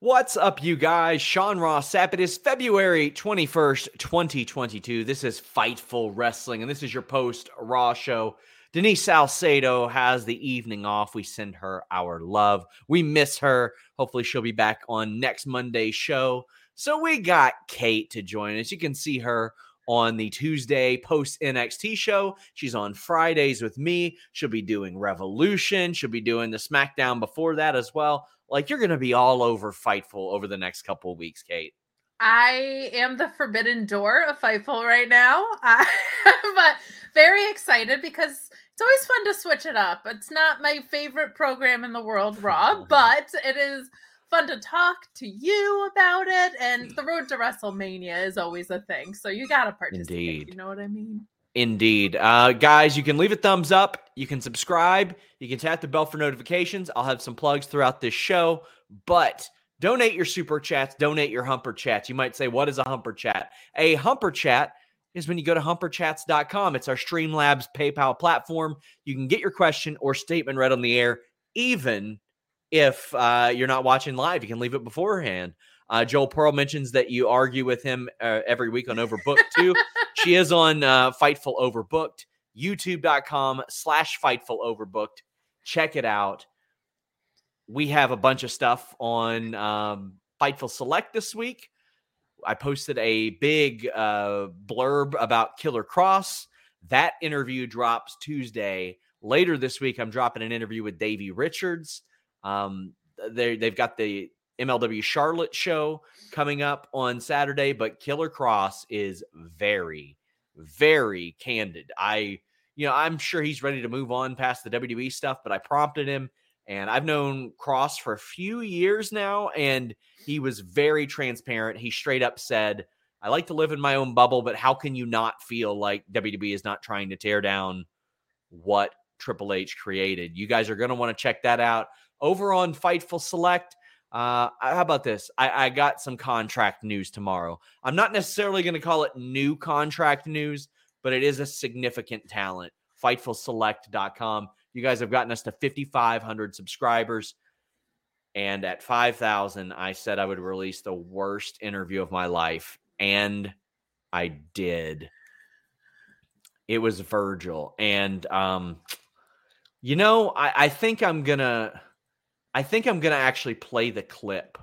What's up, you guys? Sean Ross Sapp. It is February 21st, 2022. This is Fightful Wrestling, and this is your post Raw show. Denise Salcedo has the evening off. We send her our love. We miss her. Hopefully, she'll be back on next Monday's show. So, we got Kate to join us. You can see her on the Tuesday post NXT show. She's on Fridays with me. She'll be doing Revolution. She'll be doing the SmackDown before that as well. Like you're going to be all over Fightful over the next couple of weeks, Kate. I am the forbidden door of Fightful right now. but very excited because it's always fun to switch it up. It's not my favorite program in the world, Rob, but it is fun to talk to you about it. And mm. the road to WrestleMania is always a thing. So you got to participate. Indeed. You know what I mean? Indeed. Uh, guys, you can leave a thumbs up. You can subscribe. You can tap the bell for notifications. I'll have some plugs throughout this show, but donate your super chats, donate your humper chats. You might say, What is a humper chat? A humper chat is when you go to humperchats.com. It's our Streamlabs PayPal platform. You can get your question or statement read on the air, even if uh, you're not watching live. You can leave it beforehand. Uh, Joel Pearl mentions that you argue with him uh, every week on Overbooked too. she is on uh, Fightful Overbooked, youtube.com slash Fightful Overbooked. Check it out. We have a bunch of stuff on um, Fightful Select this week. I posted a big uh, blurb about Killer Kross. That interview drops Tuesday. Later this week, I'm dropping an interview with Davey Richards. Um, they, they've got the MLW Charlotte show coming up on Saturday, but Killer Kross is very, very candid. I, you know, I'm sure he's ready to move on past the WWE stuff, but I prompted him and I've known Kross for a few years now, and he was very transparent. He straight up said, I like to live in my own bubble, but how can you not feel like WWE is not trying to tear down what Triple H created? You guys are going to want to check that out over on Fightful Select. Uh, how about this? I, I got some contract news tomorrow. I'm not necessarily going to call it new contract news, but it is a significant talent. FightfulSelect.com. You guys have gotten us to 5,500 subscribers. And at 5,000, I said I would release the worst interview of my life. And I did. It was Virgil. And, um, you know, I, I think I'm going to I think I'm gonna actually play the clip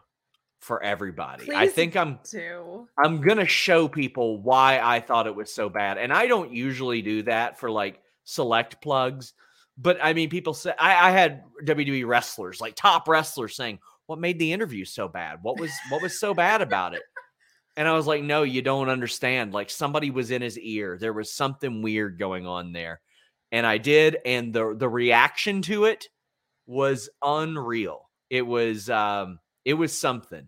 for everybody. Please I think I'm do. I'm gonna show people why I thought it was so bad. And I don't usually do that for like select plugs. But I mean, people say I, I had WWE wrestlers, like top wrestlers, saying, What made the interview so bad? What was what was so bad about it? And I was like, No, you don't understand. Like somebody was in his ear. There was something weird going on there. And I did, and the the reaction to it was unreal. It was um it was something.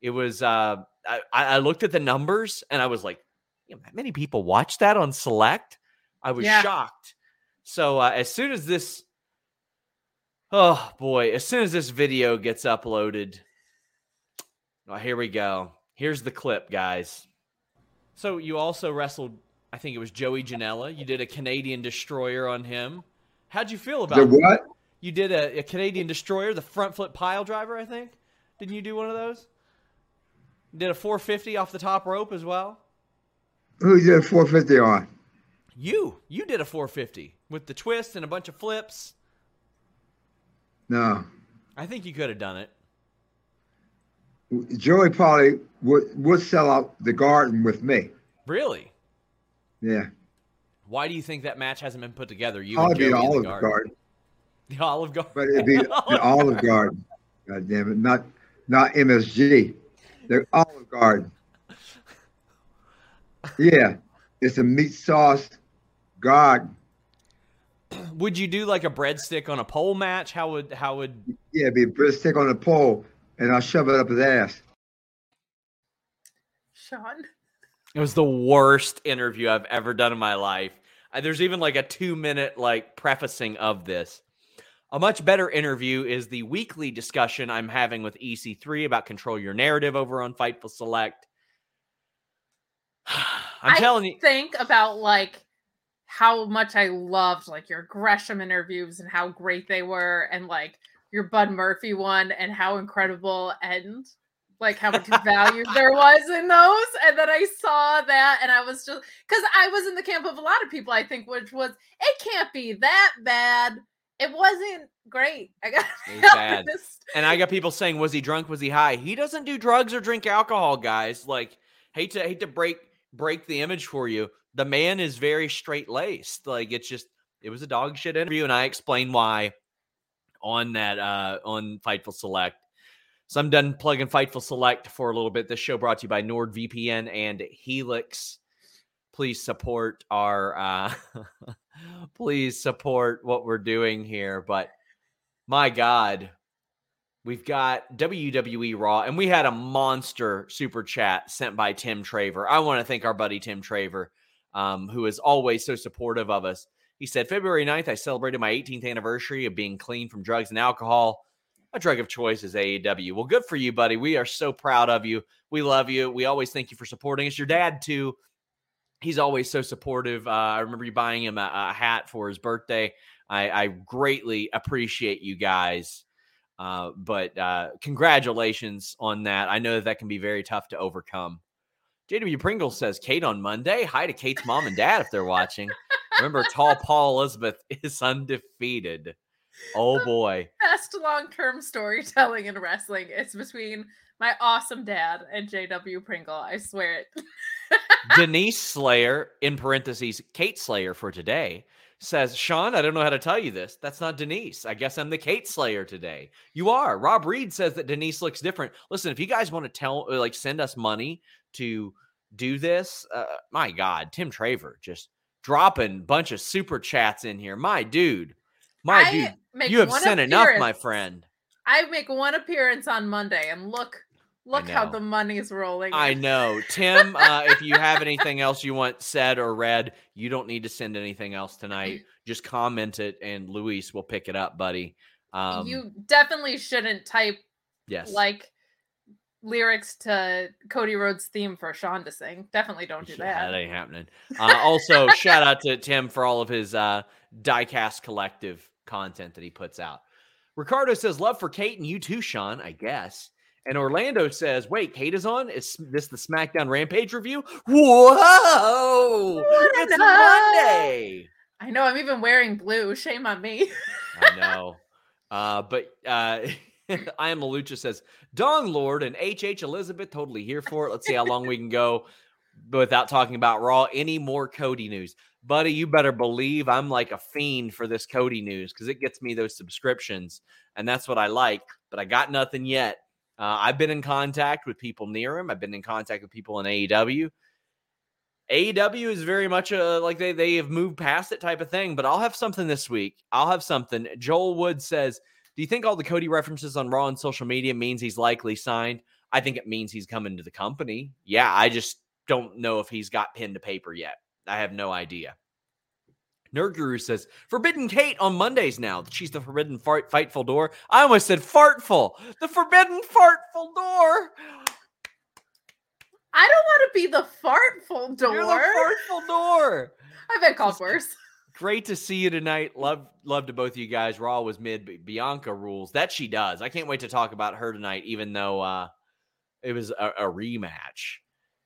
It was uh I, I looked at the numbers and I was like, you know, many people watch that on select. I was Yeah. shocked. So uh, as soon as this Oh boy, as soon as this video gets uploaded, oh, here we go. Here's the clip, guys. So you also wrestled, I think it was Joey Janela. You did a Canadian destroyer on him. How'd you feel about The what? You did a, a Canadian destroyer, the front flip pile driver, I think. Didn't you do one of those? Did a 450 off the top rope as well. Who did 450 on? You, you did a 450 with the twist and a bunch of flips. No. I think you could have done it. Joey probably would, would sell out the garden with me. Really? Yeah. Why do you think that match hasn't been put together? You I'll and be Joey the garden. Garden. The Olive Garden. But it'd be the Olive Garden. God damn it. Not not MSG. The Olive Garden. Yeah. It's a meat sauce garden. Would you do like a breadstick on a pole match? How would how would Yeah, it'd be a breadstick on a pole and I'll shove it up his ass. Sean. It was the worst interview I've ever done in my life. There's even like a two minute like prefacing of this. A much better interview is the weekly discussion I'm having with EC3 about control your narrative over on Fightful Select. I'm I telling you, think about like how much I loved like your Gresham interviews and how great they were, and like your Bud Murphy one and how incredible and like how much value there was in those. And then I saw that and I was just because I was in the camp of a lot of people, I think, which was it can't be that bad. It wasn't great. I got bad. and I got people saying, "Was he drunk? Was he high?" He doesn't do drugs or drink alcohol, guys. Like, hate to hate to break break the image for you. The man is very straight laced. Like, it's just it was a dog shit interview, and I explained why on that uh on Fightful Select. So I'm done plugging Fightful Select for a little bit. This show brought to you by NordVPN and Helix. Please support our uh please support what we're doing here. But my God, we've got WWE Raw, and we had a monster super chat sent by Tim Traver. I want to thank our buddy Tim Traver, um, who is always so supportive of us. He said, February 9th, I celebrated my 18th anniversary of being clean from drugs and alcohol. My drug of choice is AEW. Well, good for you, buddy. We are so proud of you. We love you. We always thank you for supporting us. Your dad, too. He's always so supportive. Uh, I remember you buying him a, a hat for his birthday. I, I greatly appreciate you guys. Uh, but uh, congratulations on that. I know that, that can be very tough to overcome. JW Pringle says Kate on Monday. Hi to Kate's mom and dad if they're watching. Remember, tall Paul Elizabeth is undefeated. Oh boy. best long-term storytelling in wrestling is between my awesome dad and JW Pringle. I swear it. Denise Slayer, in parentheses, Kate Slayer for today, says, Sean, I don't know how to tell you this. That's not Denise. I guess I'm the Kate Slayer today. You are. Rob Reed says that Denise looks different. Listen, if you guys want to tell, like, send us money to do this, uh, my God, Tim Traver just dropping bunch of super chats in here. My dude, my I dude, you have sent enough, my friend. I make one appearance on Monday, and look, look how the money's rolling. I know. Tim, uh, if you have anything else you want said or read, you don't need to send anything else tonight. Just comment it and Luis will pick it up, buddy. Um, you definitely shouldn't type yes. like lyrics to Cody Rhodes' theme for Sean to sing. Definitely don't do that. that ain't happening. Uh, also, shout out to Tim for all of his uh, Diecast Collective content that he puts out. Ricardo says, Love for Kate and you too, Sean, I guess. And Orlando says, Wait, Kate is on? Is this the SmackDown Rampage review? Whoa! It's a Monday. I know. I'm even wearing blue. Shame on me. I know. Uh, but uh, I am Malucha says, Dong Lord and HH Elizabeth totally here for it. Let's see how long we can go without talking about Raw. Any more Cody news? Buddy, you better believe I'm like a fiend for this Cody news because it gets me those subscriptions. And that's what I like. But I got nothing yet. Uh, I've been in contact with people near him. I've been in contact with people in AEW. AEW is very much a like they they have moved past it type of thing. But I'll have something this week. I'll have something. Joel Wood says, "Do you think all the Cody references on Raw and social media means he's likely signed? I think it means he's coming to the company. Yeah, I just don't know if he's got pen to paper yet. I have no idea. Nerd Guru says Forbidden Kate on Mondays now. She's the Forbidden fart, Fightful Door. I almost said Fartful. The Forbidden Fartful Door. I don't want to be the fartful door. You're the Fartful Door. I've been called worse. Great to see you tonight. Love, love to both of you guys. Raw was mid. but Bianca rules. That she does. I can't wait to talk about her tonight, even though uh, it was a, a rematch.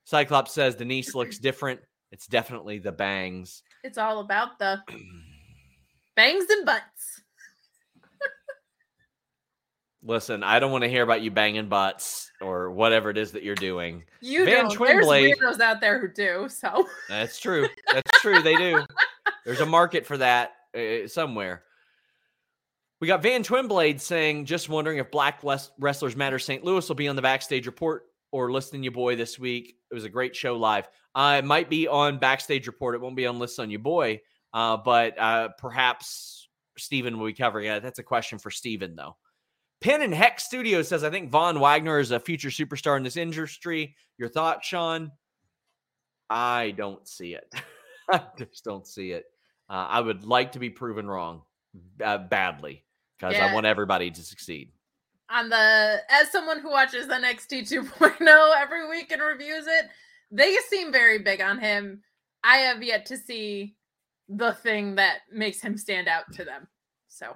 Cyclops says Denise looks different. It's definitely the bangs. It's all about the bangs and butts. Listen, I don't want to hear about you banging butts or whatever it is that you're doing. You Van don't. There's weirdos out there who do. So That's true. That's true. They do. There's a market for that uh, somewhere. We got Van Twinblade saying, just wondering if Black Les- Wrestlers Matter St. Louis will be on the backstage report or listening you boy this week. It was a great show live. Uh, it might be on backstage report. It won't be on list on you boy, uh, but uh, perhaps Steven will be covering it. That's a question for Steven, though. Pin and Hex Studio says, I think Von Wagner is a future superstar in this industry. Your thoughts, Sean? I don't see it. I just don't see it. Uh, I would like to be proven wrong uh, badly because I want everybody to succeed. On the as someone who watches NXT 2.0 every week and reviews it, they seem very big on him. I have yet to see the thing that makes him stand out to them. So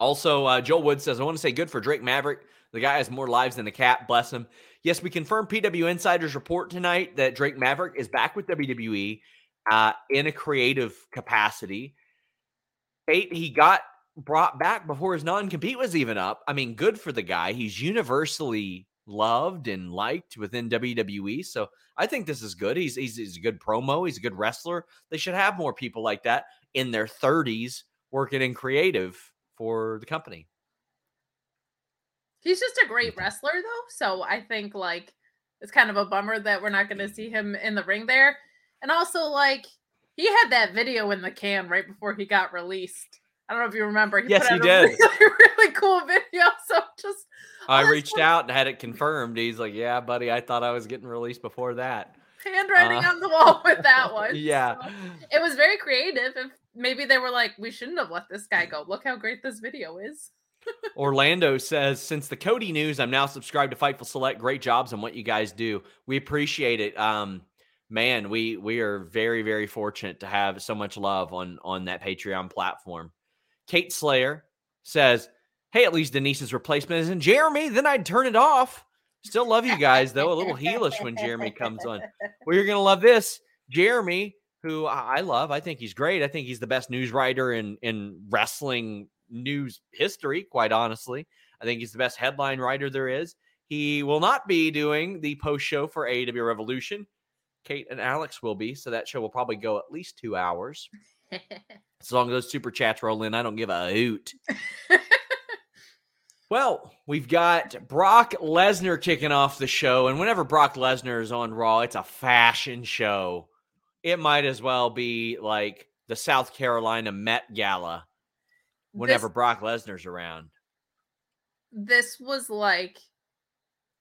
Also, uh, Joel Wood says, I want to say good for Drake Maverick. The guy has more lives than a cat. Bless him. Yes, we confirmed PW Insider's report tonight that Drake Maverick is back with WWE uh, in a creative capacity. Eight, he got brought back before his non compete was even up. I mean, good for the guy. He's universally loved and liked within WWE. So I think this is good. He's, he's, he's a good promo. He's a good wrestler. They should have more people like that in their 30s working in creative for the company. he's just a great wrestler though. So I think like it's kind of a bummer that we're not going to mm. see him in the ring there. And also like he had that video in the can right before he got released. I don't know if you remember. Yes, put he out a did. Really, really cool video. So just I reached out and had it confirmed. He's like, "Yeah, buddy, I thought I was getting released before that." handwriting Uh, on the wall with that one. yeah, So it was very creative. If maybe they were like, we shouldn't have let this guy go. Look how great this video is. Orlando says, "Since the Cody news, I'm now subscribed to Fightful Select. Great jobs on what you guys do. We appreciate it. Um, man, we we are very very fortunate to have so much love on on that Patreon platform." Kate Slayer says, "Hey, at least Denise's replacement isn't Jeremy. Then I'd turn it off. Still love you guys though. A little heelish when Jeremy comes on. Well, you're gonna love this, Jeremy, who I I love. I think he's great. I think he's the best news writer in in wrestling news history. Quite honestly, I think he's the best headline writer there is. He will not be doing the post show for AEW Revolution. Kate and Alex will be, so that show will probably go at least two hours. As long as those super chats roll in, I don't give a hoot. Well, we've got Brock Lesnar kicking off the show. And whenever Brock Lesnar is on Raw, it's a fashion show. It might as well be like the South Carolina Met Gala whenever This- Brock Lesnar's around. this was like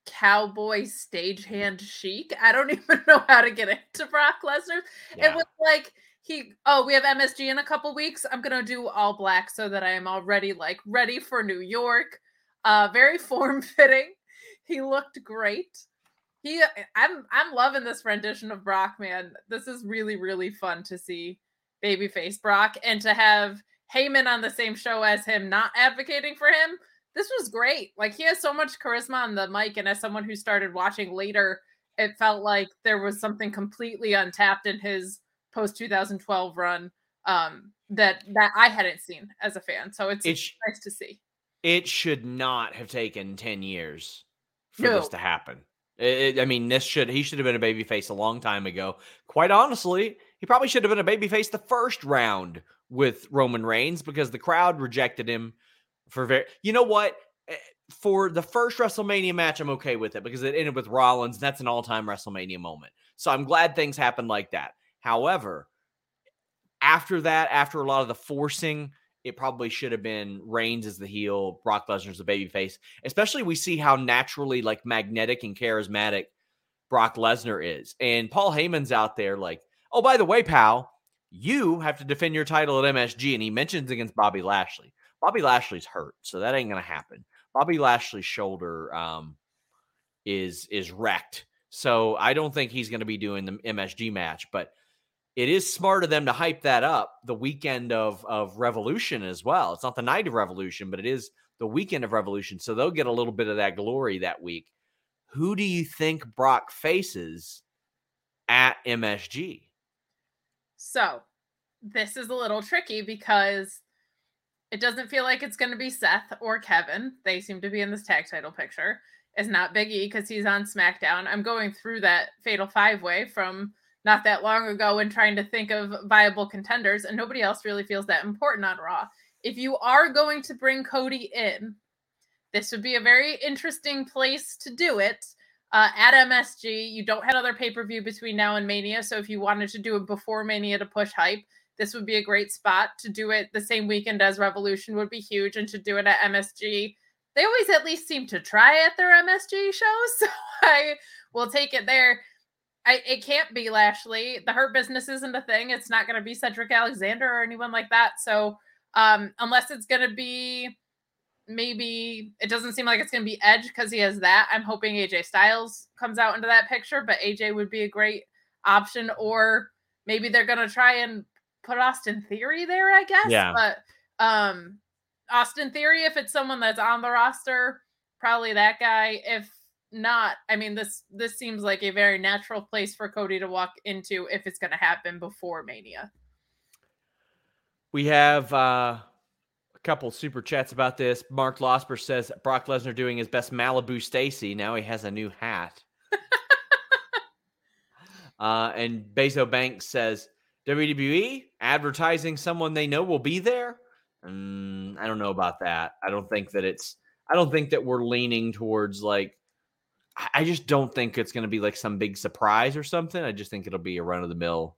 cowboy stagehand chic. I don't even know how to get into Brock Lesnar. Yeah. It was like he oh, we have MSG in a couple weeks. I'm gonna do all black so that I am already like ready for New York. Uh very form fitting. He looked great. He I'm I'm loving this rendition of Brock, man. This is really, really fun to see babyface Brock and to have Heyman on the same show as him, not advocating for him this was great. Like he has so much charisma on the mic, and as someone who started watching later, it felt like there was something completely untapped in his post 2012 run um, that that I hadn't seen as a fan. So it's It, sh- nice to see. it should not have taken 10 years for No. this to happen. It- I mean, this should he should have been a babyface a long time ago. Quite honestly, he probably should have been a babyface the first round with Roman Reigns because the crowd rejected him for very. You know what? Eh, For the first WrestleMania match, I'm okay with it because it ended with Rollins. That's an all-time WrestleMania moment. So I'm glad things happened like that. However, after that, after a lot of the forcing, it probably should have been Reigns as the heel, Brock Lesnar as the babyface. Especially we see how naturally like magnetic and charismatic Brock Lesnar is. And Paul Heyman's out there like, oh, by the way, pal, You have to defend your title at MSG. And he mentions against Bobby Lashley. Bobby Lashley's hurt, so that ain't gonna happen. Bobby Lashley's shoulder um, is is wrecked, so I don't think he's gonna be doing the MSG match. But it is smart of them to hype that up the weekend of of Revolution as well. It's not the night of Revolution, but it is the weekend of Revolution, so they'll get a little bit of that glory that week. Who do you think Brock faces at MSG? So this is a little tricky because it doesn't feel like it's going to be Seth or Kevin. They seem to be in this tag title picture. It's not Big E because he's on SmackDown. I'm going through that fatal five way from not that long ago and trying to think of viable contenders, and nobody else really feels that important on Raw. If you are going to bring Cody in, this would be a very interesting place to do it. Uh, at MSG, you don't have other pay per view between now and Mania. So if you wanted to do it before Mania to push hype, this would be a great spot to do it the same weekend as Revolution would be huge, and to do it at MSG. They always at least seem to try at their MSG shows, so I will take it there. I, it can't be Lashley. The hurt business isn't a thing. It's not going to be Cedric Alexander or anyone like that. So um, unless it's going to be maybe it doesn't seem like it's going to be Edge because he has that. I'm hoping AJ Styles comes out into that picture, but AJ would be a great option. Or maybe they're going to try and put Austin Theory there, I guess. Yeah. But um, Austin Theory, if it's someone that's on the roster, probably that guy. If not, I mean this this seems like a very natural place for Cody to walk into if it's going to happen before Mania. We have uh, a couple super chats about this. Mark Losper says Brock Lesnar doing his best Malibu Stacy. Now he has a new hat. uh, and Bezo Banks says WWE advertising someone they know will be there. Mm, I don't know about that. I don't think that it's. I don't think that we're leaning towards like. I just don't think it's going to be like some big surprise or something. I just think it'll be a run of the mill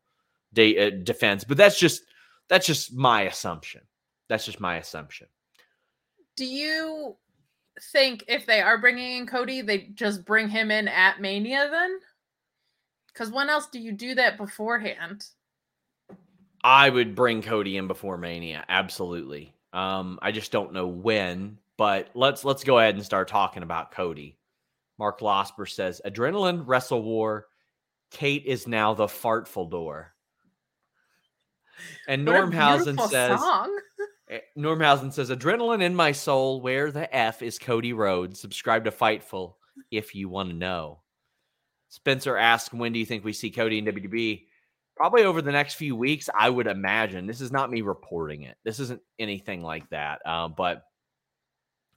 de- uh, defense. But that's just that's just my assumption. That's just my assumption. Do you think if they are bringing in Cody, they just bring him in at Mania then? Because when else do you do that beforehand? I would bring Cody in before Mania, absolutely. Um, I just don't know when, but let's let's go ahead and start talking about Cody. Mark Losper says, "Adrenaline Wrestle War. Kate is now the fartful door." And Normhausen says, song. eh, Normhausen says, "Adrenaline in my soul. Where the f is Cody Rhodes? Subscribe to Fightful if you want to know." Spencer asks, "When do you think we see Cody in WWE?" Probably over the next few weeks, I would imagine. This is not me reporting it. This isn't anything like that. Uh, but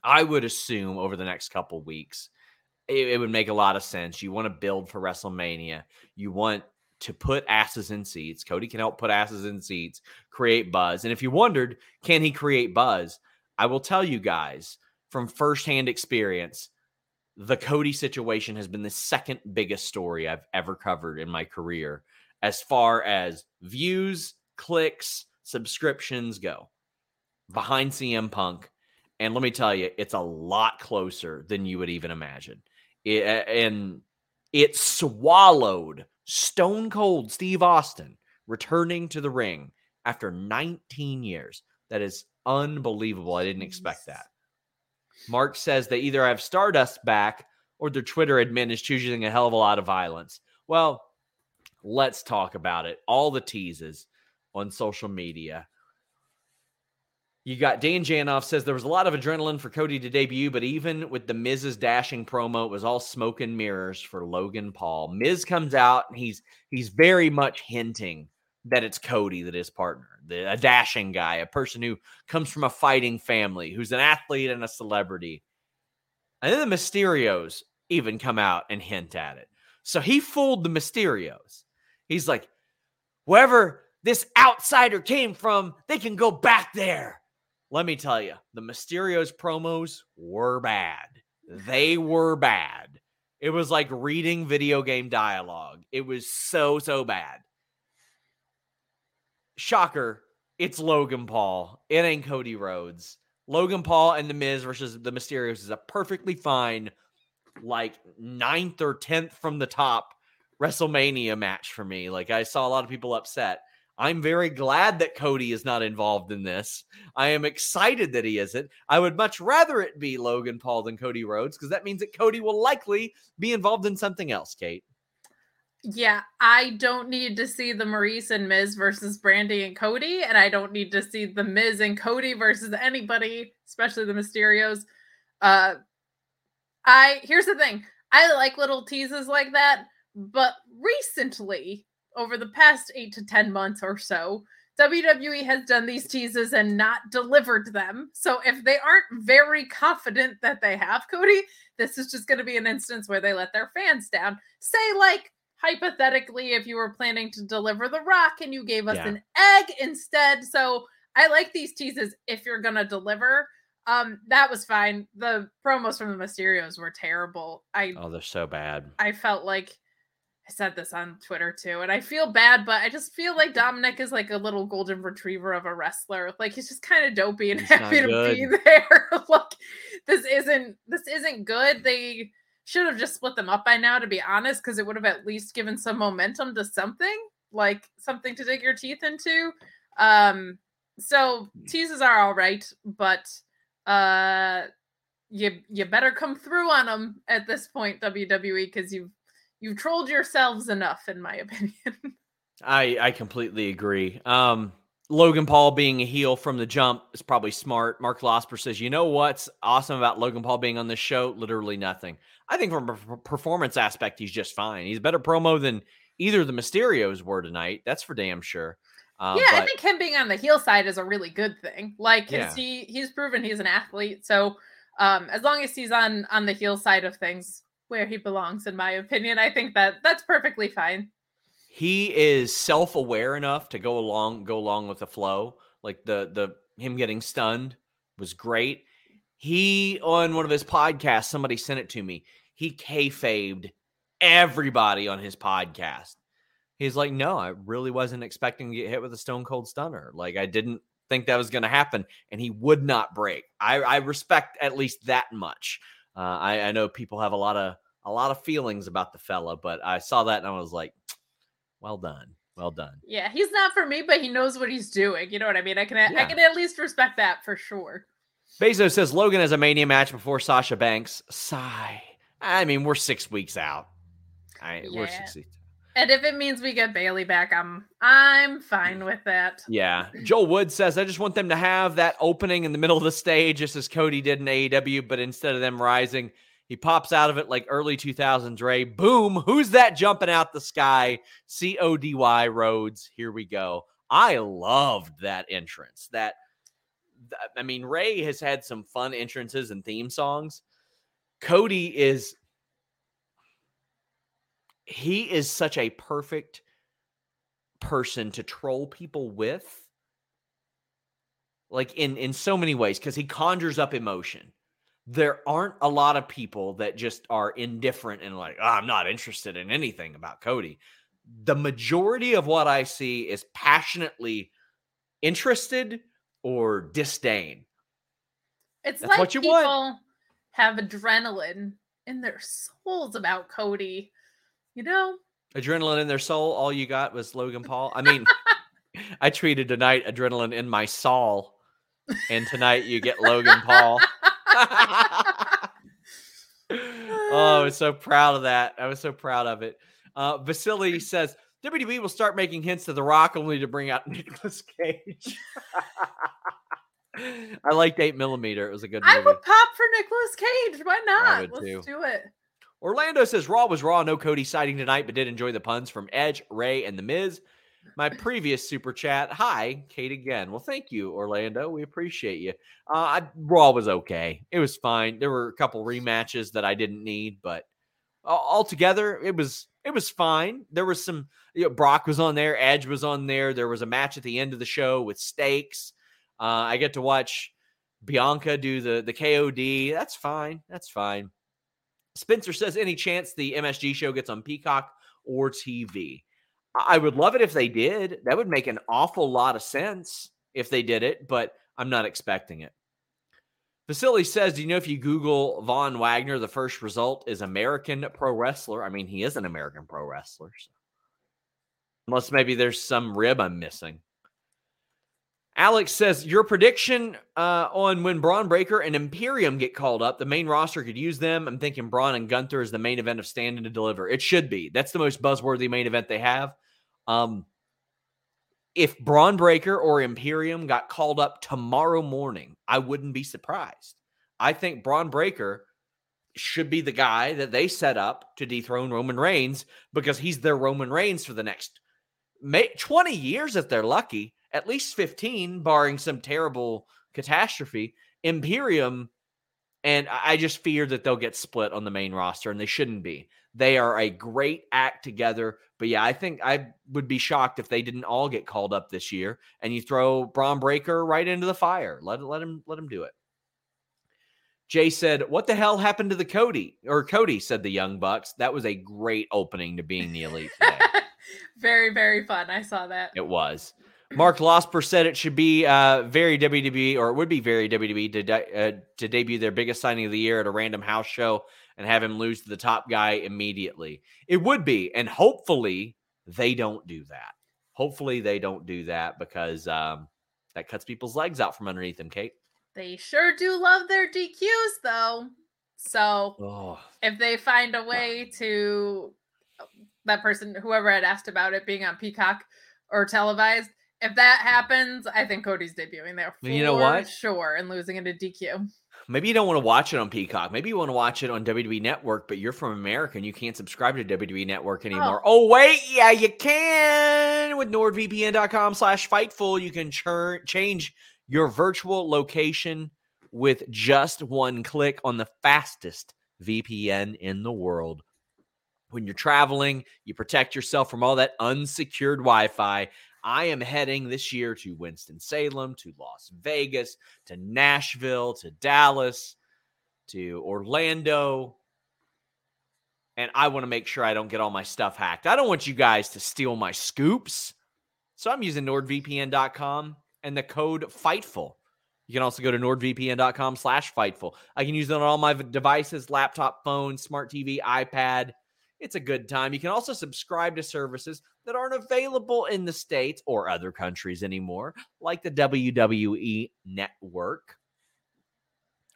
I would assume over the next couple weeks, it, it would make a lot of sense. You want to build for WrestleMania. You want to put asses in seats. Cody can help put asses in seats, create buzz. And if you wondered, can he create buzz? I will tell you guys from firsthand experience, the Cody situation has been the second biggest story I've ever covered in my career as far as views, clicks, subscriptions go behind CM Punk. And let me tell you, it's a lot closer than you would even imagine. It, and it swallowed Stone Cold Steve Austin returning to the ring after 19 years. That is unbelievable. I didn't expect that. Mark says they either have Stardust back or their Twitter admin is choosing a hell of a lot of violence. Well, let's talk about it. All the teases on social media. You got Dan Janoff says there was a lot of adrenaline for Cody to debut, but even with the Miz's dashing promo, it was all smoke and mirrors for Logan Paul. Miz comes out and he's he's very much hinting that it's Cody that is partner, the, a dashing guy, a person who comes from a fighting family, who's an athlete and a celebrity. And then the Mysterios even come out and hint at it. So he fooled the Mysterios. He's like, wherever this outsider came from, they can go back there. Let me tell you, the Mysterios promos were bad. They were bad. It was like reading video game dialogue. It was so, so bad. Shocker, it's Logan Paul. It ain't Cody Rhodes. Logan Paul and The Miz versus The Mysterios is a perfectly fine, like ninth or tenth from the top WrestleMania match for me. Like I saw a lot of people upset. I'm very glad that Cody is not involved in this. I am excited that he isn't. I would much rather it be Logan Paul than Cody Rhodes because that means that Cody will likely be involved in something else, Kate. Yeah, I don't need to see the Maryse and Miz versus Brandi and Cody, and I don't need to see the Miz and Cody versus anybody, especially the Mysterios. Uh I here's the thing. I like little teases like that, but recently, over the past 8 to 10 months or so, WWE has done these teases and not delivered them. So if they aren't very confident that they have Cody, this is just going to be an instance where they let their fans down. Say like hypothetically if you were planning to deliver the rock and you gave us Yeah. an egg instead so i like these teases if you're gonna deliver um that was fine the promos from the mysterios were terrible i Oh, they're so bad. i felt like i said this on twitter too and i feel bad but i just feel like dominik is like a little golden retriever of a wrestler. Like he's just kind of dopey and He's happy to be there. Like this isn't this isn't good. They should have just split them up by now to be honest because it would have at least given some momentum to something like something to dig your teeth into. Um so teases are all right but uh you you better come through on them at this point wwe because you've you've trolled yourselves enough in my opinion I I completely agree. Um, Logan Paul being a heel from the jump is probably smart. Mark Losper says, "You know what's awesome about Logan Paul being on this show? Literally nothing. I think from a performance aspect, he's just fine. He's a better promo than either the Mysterios were tonight. That's for damn sure. Uh, yeah, I think him being on the heel side is a really good thing. Like, Yeah. he he's proven he's an athlete. So um as long as he's on on the heel side of things where he belongs in my opinion, I think that that's perfectly fine. he is self-aware enough to go along go along with the flow. Like the the him getting stunned was great. He on one of his podcasts somebody sent it to me. He kayfabed everybody on his podcast. He's like no i really wasn't expecting to get hit with a stone cold stunner. Like i didn't think that was going to happen and he would not break. I i respect at least that much. Uh, I, I know people have a lot of a lot of feelings about the fella but i saw that and i was like well done. Well done. Yeah, he's not for me, but he knows what he's doing. You know what I mean? I can I can at least respect that for sure. Bezos says Logan has a mania match before Sasha Banks. Sigh. I mean, we're six weeks out. I, We're six weeks. And if it means we get Bayley back, I'm I'm fine mm. with that. Yeah. Joel Wood says, I just want them to have that opening in the middle of the stage, just as Cody did in AEW, but instead of them rising, he pops out of it like early 2000s Rey. Boom. Who's that jumping out the sky? C O D Y Rhodes. Here we go. I loved that entrance. That, I mean, Rey has had some fun entrances and theme songs. Cody is, he is such a perfect person to troll people with like in in so many ways because he conjures up emotion there aren't a lot of people that just are indifferent and like "Oh, i'm not interested in anything about cody the majority of what i see is passionately interested or disdain It's That's like what you people want. have adrenaline in their souls about Cody. You know? adrenaline in their soul all you got was logan paul i mean i tweeted tonight adrenaline in my soul and tonight you get logan paul oh, I was so proud of that. I was so proud of it. Uh, Vasily says WWE will start making hints to The Rock only to bring out Nicolas Cage. I liked Eight Millimeter. It was a good I would pop for Nicolas Cage. Why not? Let's too. do it. Orlando says Raw was Raw. No Cody sighting tonight, but did enjoy the puns from Edge, Rey, and The Miz. My previous super chat. Hi, Kate again. Well, thank you, Orlando. We appreciate you. Uh, I, Raw was okay. It was fine. There were a couple rematches that I didn't need, but uh, altogether, it was it was fine. There was some. You know, Brock was on there. Edge was on there. There was a match at the end of the show with stakes. Uh, I get to watch Bianca do the the KOD. That's fine. That's fine. Spencer says, any chance the MSG show gets on Peacock or TV? I would love it if they did. That would make an awful lot of sense if they did it, but I'm not expecting it. Vasily says, Do you know if you Google Von Wagner, the first result is American pro wrestler? I mean, he is an American pro wrestler. so. Unless maybe there's some rib I'm missing. Alex says your prediction uh, on when Bron Breakker and Imperium get called up, the main roster could use them. I'm thinking Bron and Gunther is the main event of Stand and Deliver. It should be. That's the most buzzworthy main event they have. Um, if Bron Breakker or Imperium got called up tomorrow morning, I wouldn't be surprised. I think Bron Breakker should be the guy that they set up to dethrone Roman Reigns because he's their Roman Reigns for the next 20 years if they're lucky at least 15, barring some terrible catastrophe. Imperium, and I just fear that they'll get split on the main roster, and they shouldn't be. They are a great act together. But yeah, I think I would be shocked if they didn't all get called up this year. And you throw Bron Breakker right into the fire. Let let him let him do it. Jay said, "What the hell happened to the Cody?" Or Cody said the Young Bucks. That was a great opening to being the elite today. very very fun. I saw that. It was. Mark Losper said it should be uh, very WWE, or it would be very WWE to, de- uh, to debut their biggest signing of the year at a random house show and have him lose to the top guy immediately. It would be, and hopefully they don't do that. Hopefully they don't do that because um, that cuts people's legs out from underneath them. Kate. They sure do love their DQs, though. So oh. if they find a way to that person, whoever had asked about it being on Peacock or televised, if that happens, I think Cody's debuting there. you know what? Sure, and losing it to DQ. Maybe you don't want to watch it on Peacock. Maybe you want to watch it on WWE Network, but you're from America and you can't subscribe to WWE Network oh. anymore. Oh, oh wait, yeah, you can with NordVPN.com slash Fightful. You can churn, change your virtual location with just one click on the fastest VPN in the world. When you're traveling, you protect yourself from all that unsecured Wi Fi. I am heading this year to Winston-Salem, to Las Vegas, to Nashville, to Dallas, to Orlando. And I want to make sure I don't get all my stuff hacked. I don't want you guys to steal my scoops. So I'm using nordvpn.com and the code FIGHTFUL. You can also go to nordvpn.com slash FIGHTFUL. I can use it on all my devices, laptop, phone, smart TV, iPad. It's a good time. You can also subscribe to services that aren't available in the States or other countries anymore, like the WWE Network.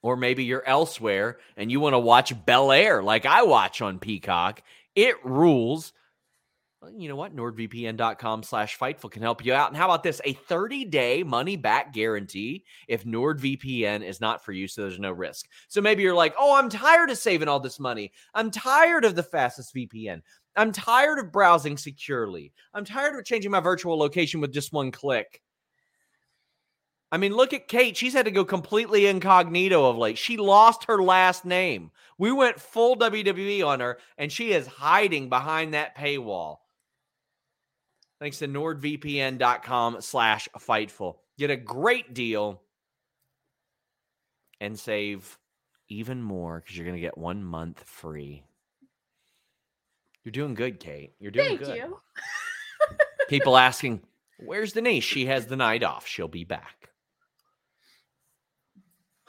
Or maybe you're elsewhere and you want to watch Bel Air like I watch on Peacock. It rules you know what? NordVPN.com slash Fightful can help you out. And how about this? A 30 day money back guarantee if NordVPN is not for you, so there's no risk. So maybe you're like, oh, I'm tired of saving all this money. I'm tired of the fastest VPN. I'm tired of browsing securely. I'm tired of changing my virtual location with just one click. I mean, look at Kate. She's had to go completely incognito of late. She lost her last name. We went full WWE on her, and she is hiding behind that paywall thanks to nordvpn.com slash fightful. Get a great deal and save even more because you're going to get one month free. You're doing good kate. You're doing Thank good. you. people asking where's denise? She has the night off. She'll be back.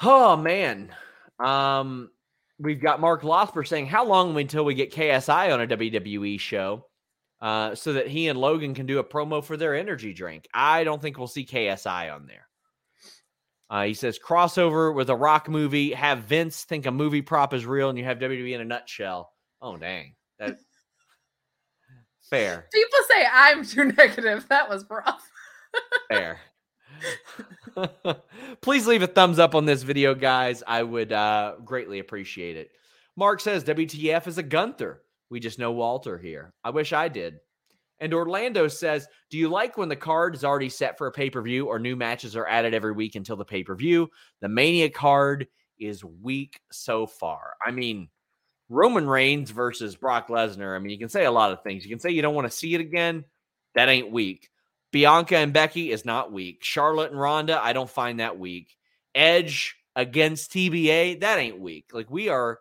Oh man. Um we've got mark Lothber saying how long until we get ksi on a wwe show uh, so that he and Logan can do a promo for their energy drink. I don't think we'll see KSI on there. Uh, he says crossover with a rock movie. Have Vince think a movie prop is real, and you have WWE in a nutshell. Oh dang, that fair. People say I'm too negative. That was rough. fair. Please leave a thumbs up on this video, guys. I would uh, greatly appreciate it. Mark says WTF is a Gunther. We just know Walter here. I wish I did. And Orlando says, Do you like when the card is already set for a pay per view or new matches are added every week until the pay per view? The Mania card is weak so far. I mean, Roman Reigns versus Brock Lesnar. I mean, you can say a lot of things. You can say you don't want to see it again. That ain't weak. Bianca and Becky is not weak. Charlotte and Ronda, I don't find that weak. Edge against TBA, that ain't weak. Like we are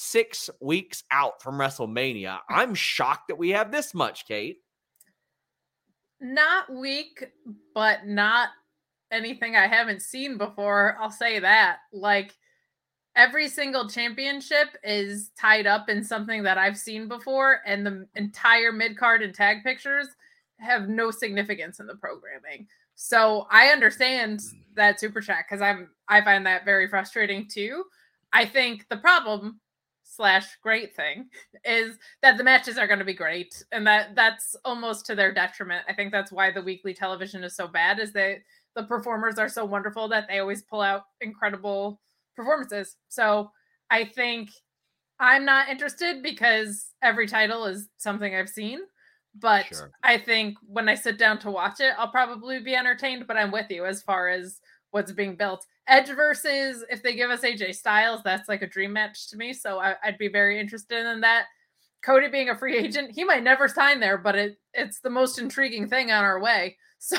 six weeks out from WrestleMania. I'm shocked that we have this much, Kate. Not weak, but not anything I haven't seen before. I'll say that. Like every single championship is tied up in something that I've seen before, and the entire mid card and tag pictures have no significance in the programming. So I understand hmm. that super chat because I'm I find that very frustrating too. I think the problem slash great thing is that the matches are going to be great and that that's almost to their detriment. I think that's why the weekly television is so bad is that the performers are so wonderful that they always pull out incredible performances. So i think i'm not interested because every title is something i've seen but sure. i think when i sit down to watch it i'll probably be entertained but i'm with you as far as what's being built Edge versus if they give us AJ Styles, that's like a dream match to me. So I, would be very interested in that. Cody being a free agent, he might never sign there, but it it's the most intriguing thing on our way. So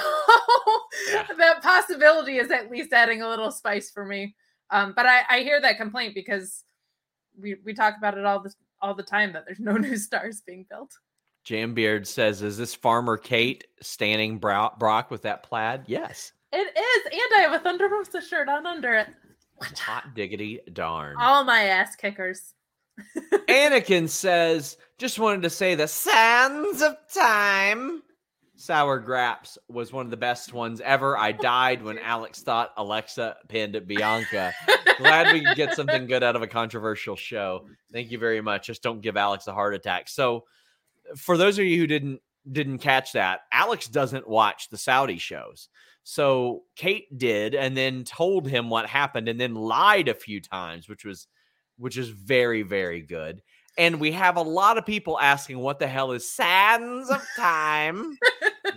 yeah. that possibility is at least adding a little spice for me. Um, but I, I hear that complaint because we we talk about it all the all the time that there's no new stars being built. Jam Beard says, "Is this Farmer Kate standing Brock with that plaid?" Yes. It is, and I have a Thunder Rosa shirt on under it. Hot diggity darn. All my ass kickers. Anakin says, just wanted to say the sands of time. Sour Graps was one of the best ones ever. I died when Alex thought Alexa pinned Bianca. Glad we could get something good out of a controversial show. Thank you very much. Just don't give Alex a heart attack. So, for those of you who didn't didn't catch that, Alex doesn't watch the Saudi shows. So Kate did, and then told him what happened, and then lied a few times, which was which is very very good. And we have a lot of people asking, "What the hell is Sands of Time?"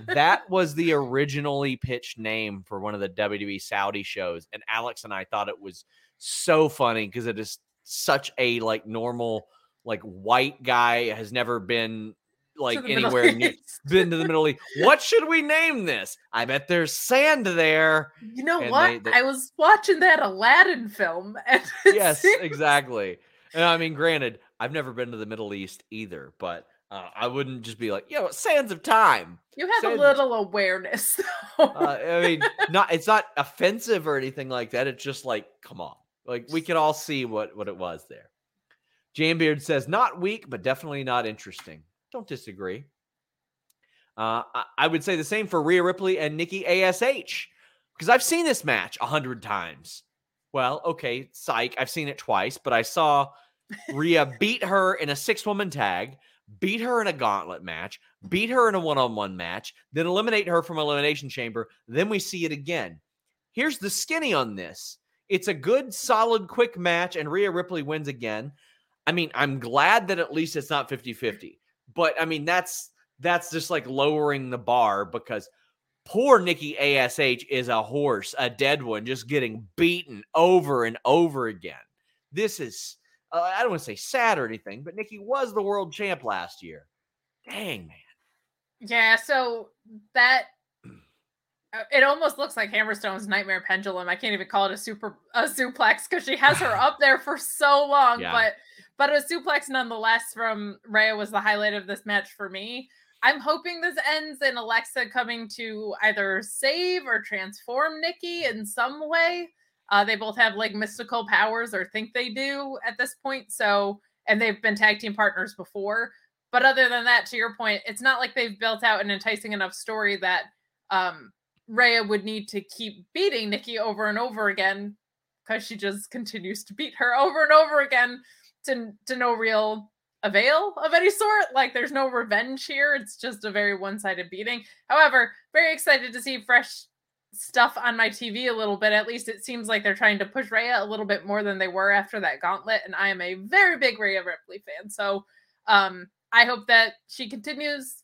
that was the originally pitched name for one of the WWE Saudi shows, and Alex and I thought it was so funny because it is such a like normal like white guy has never been like anywhere near, been to the Middle East. What should we name this? I bet there's sand there. You know and what? They, they, I was watching that Aladdin film. yes, seems... exactly. And I mean, granted, I've never been to the Middle East either, but uh, I wouldn't just be like, you know, sands of time. You have sands a little awareness. uh, I mean, not it's not offensive or anything like that. It's just like, come on, like we can all see what what it was there. Jambeard says, not weak, but definitely not interesting. Don't disagree. Uh, I, I would say the same for Rhea Ripley and Nikki ASH because I've seen this match a hundred times. Well, okay, psych. I've seen it twice, but I saw Rhea beat her in a six woman tag, beat her in a gauntlet match, beat her in a one on one match, then eliminate her from Elimination Chamber. Then we see it again. Here's the skinny on this it's a good, solid, quick match, and Rhea Ripley wins again. I mean, I'm glad that at least it's not 50 50. But I mean, that's that's just like lowering the bar because poor Nikki Ash is a horse, a dead one, just getting beaten over and over again. This is uh, I don't want to say sad or anything, but Nikki was the world champ last year. Dang man. Yeah, so that uh, it almost looks like Hammerstone's nightmare pendulum. I can't even call it a super a suplex because she has her up there for so long, yeah. but but a suplex nonetheless from Rhea was the highlight of this match for me. I'm hoping this ends in Alexa coming to either save or transform Nikki in some way. Uh, they both have like mystical powers or think they do at this point. So, and they've been tag team partners before. But other than that, to your point, it's not like they've built out an enticing enough story that um, Rhea would need to keep beating Nikki over and over again because she just continues to beat her over and over again to to no real avail of any sort. Like there's no revenge here. It's just a very one-sided beating. However, very excited to see fresh stuff on my TV a little bit. At least it seems like they're trying to push Rhea a little bit more than they were after that gauntlet. And I am a very big Rhea Ripley fan. So um I hope that she continues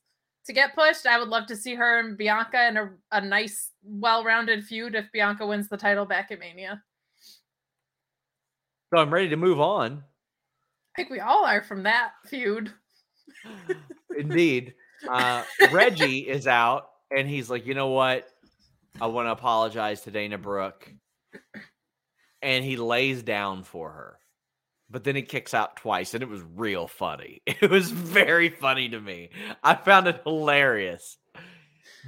to get pushed. I would love to see her and Bianca in a, a nice, well-rounded feud if Bianca wins the title back at Mania. So I'm ready to move on think we all are from that feud. Indeed. Uh, Reggie is out and he's like, you know what? I want to apologize to Dana Brooke. And he lays down for her. But then he kicks out twice and it was real funny. It was very funny to me. I found it hilarious.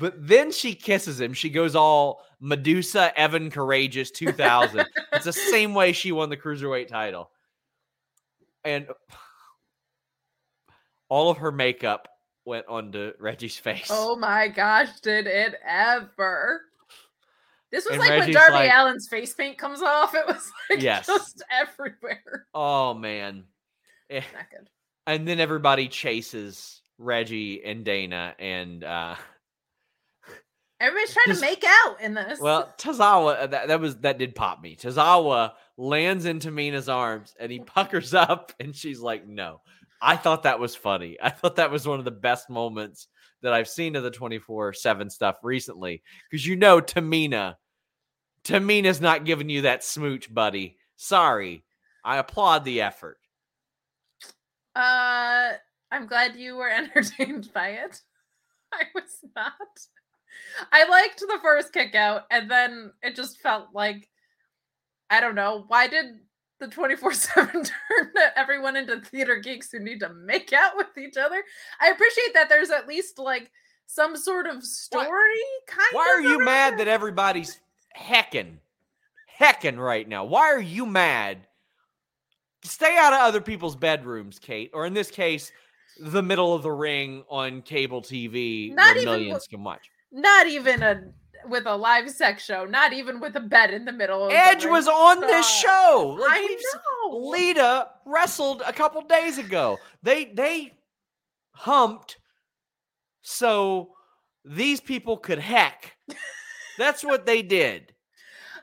But then she kisses him. She goes all Madusa Evan Karagias 2000. it's the same way she won the cruiserweight title and all of her makeup went onto Reggie's face. Oh my gosh, did it ever? This was And like Reggie's when Darby like- Allin's face paint comes off. It was like Yes. just everywhere. Oh, man. Eh, Not good. And then everybody chases Reggie and Dana and uh Everybody's trying to make out in this. well, Tozawa uh, that, that was that did pop me. Tozawa lands in Tamina's arms and he puckers up and she's like, "No." I thought that was funny. I thought that was one of the best moments that I've seen of the 24/7 stuff recently cuz you know Tamina Tamina's not giving you that smooch, buddy. Sorry. I applaud the effort. uh, I'm glad you were entertained by it. I was not. I liked the first kick out, and then it just felt like I don't know why did the 24/7 turn everyone into theater geeks who need to make out with each other. I appreciate that there's at least like some sort of story kind Why of Why are you mad that everybody's hecking? Hecking right now. Why are you mad? Stay out of other people's bedrooms, Kate, or in this case, the middle of the ring on cable TV Not where even millions can watch. Not even a with a live sex show, not even with a bed in the middle. Of the Edge ring. was on this show. Like, I know. Lita wrestled a couple days ago. They they humped so these people could heck. That's what they did.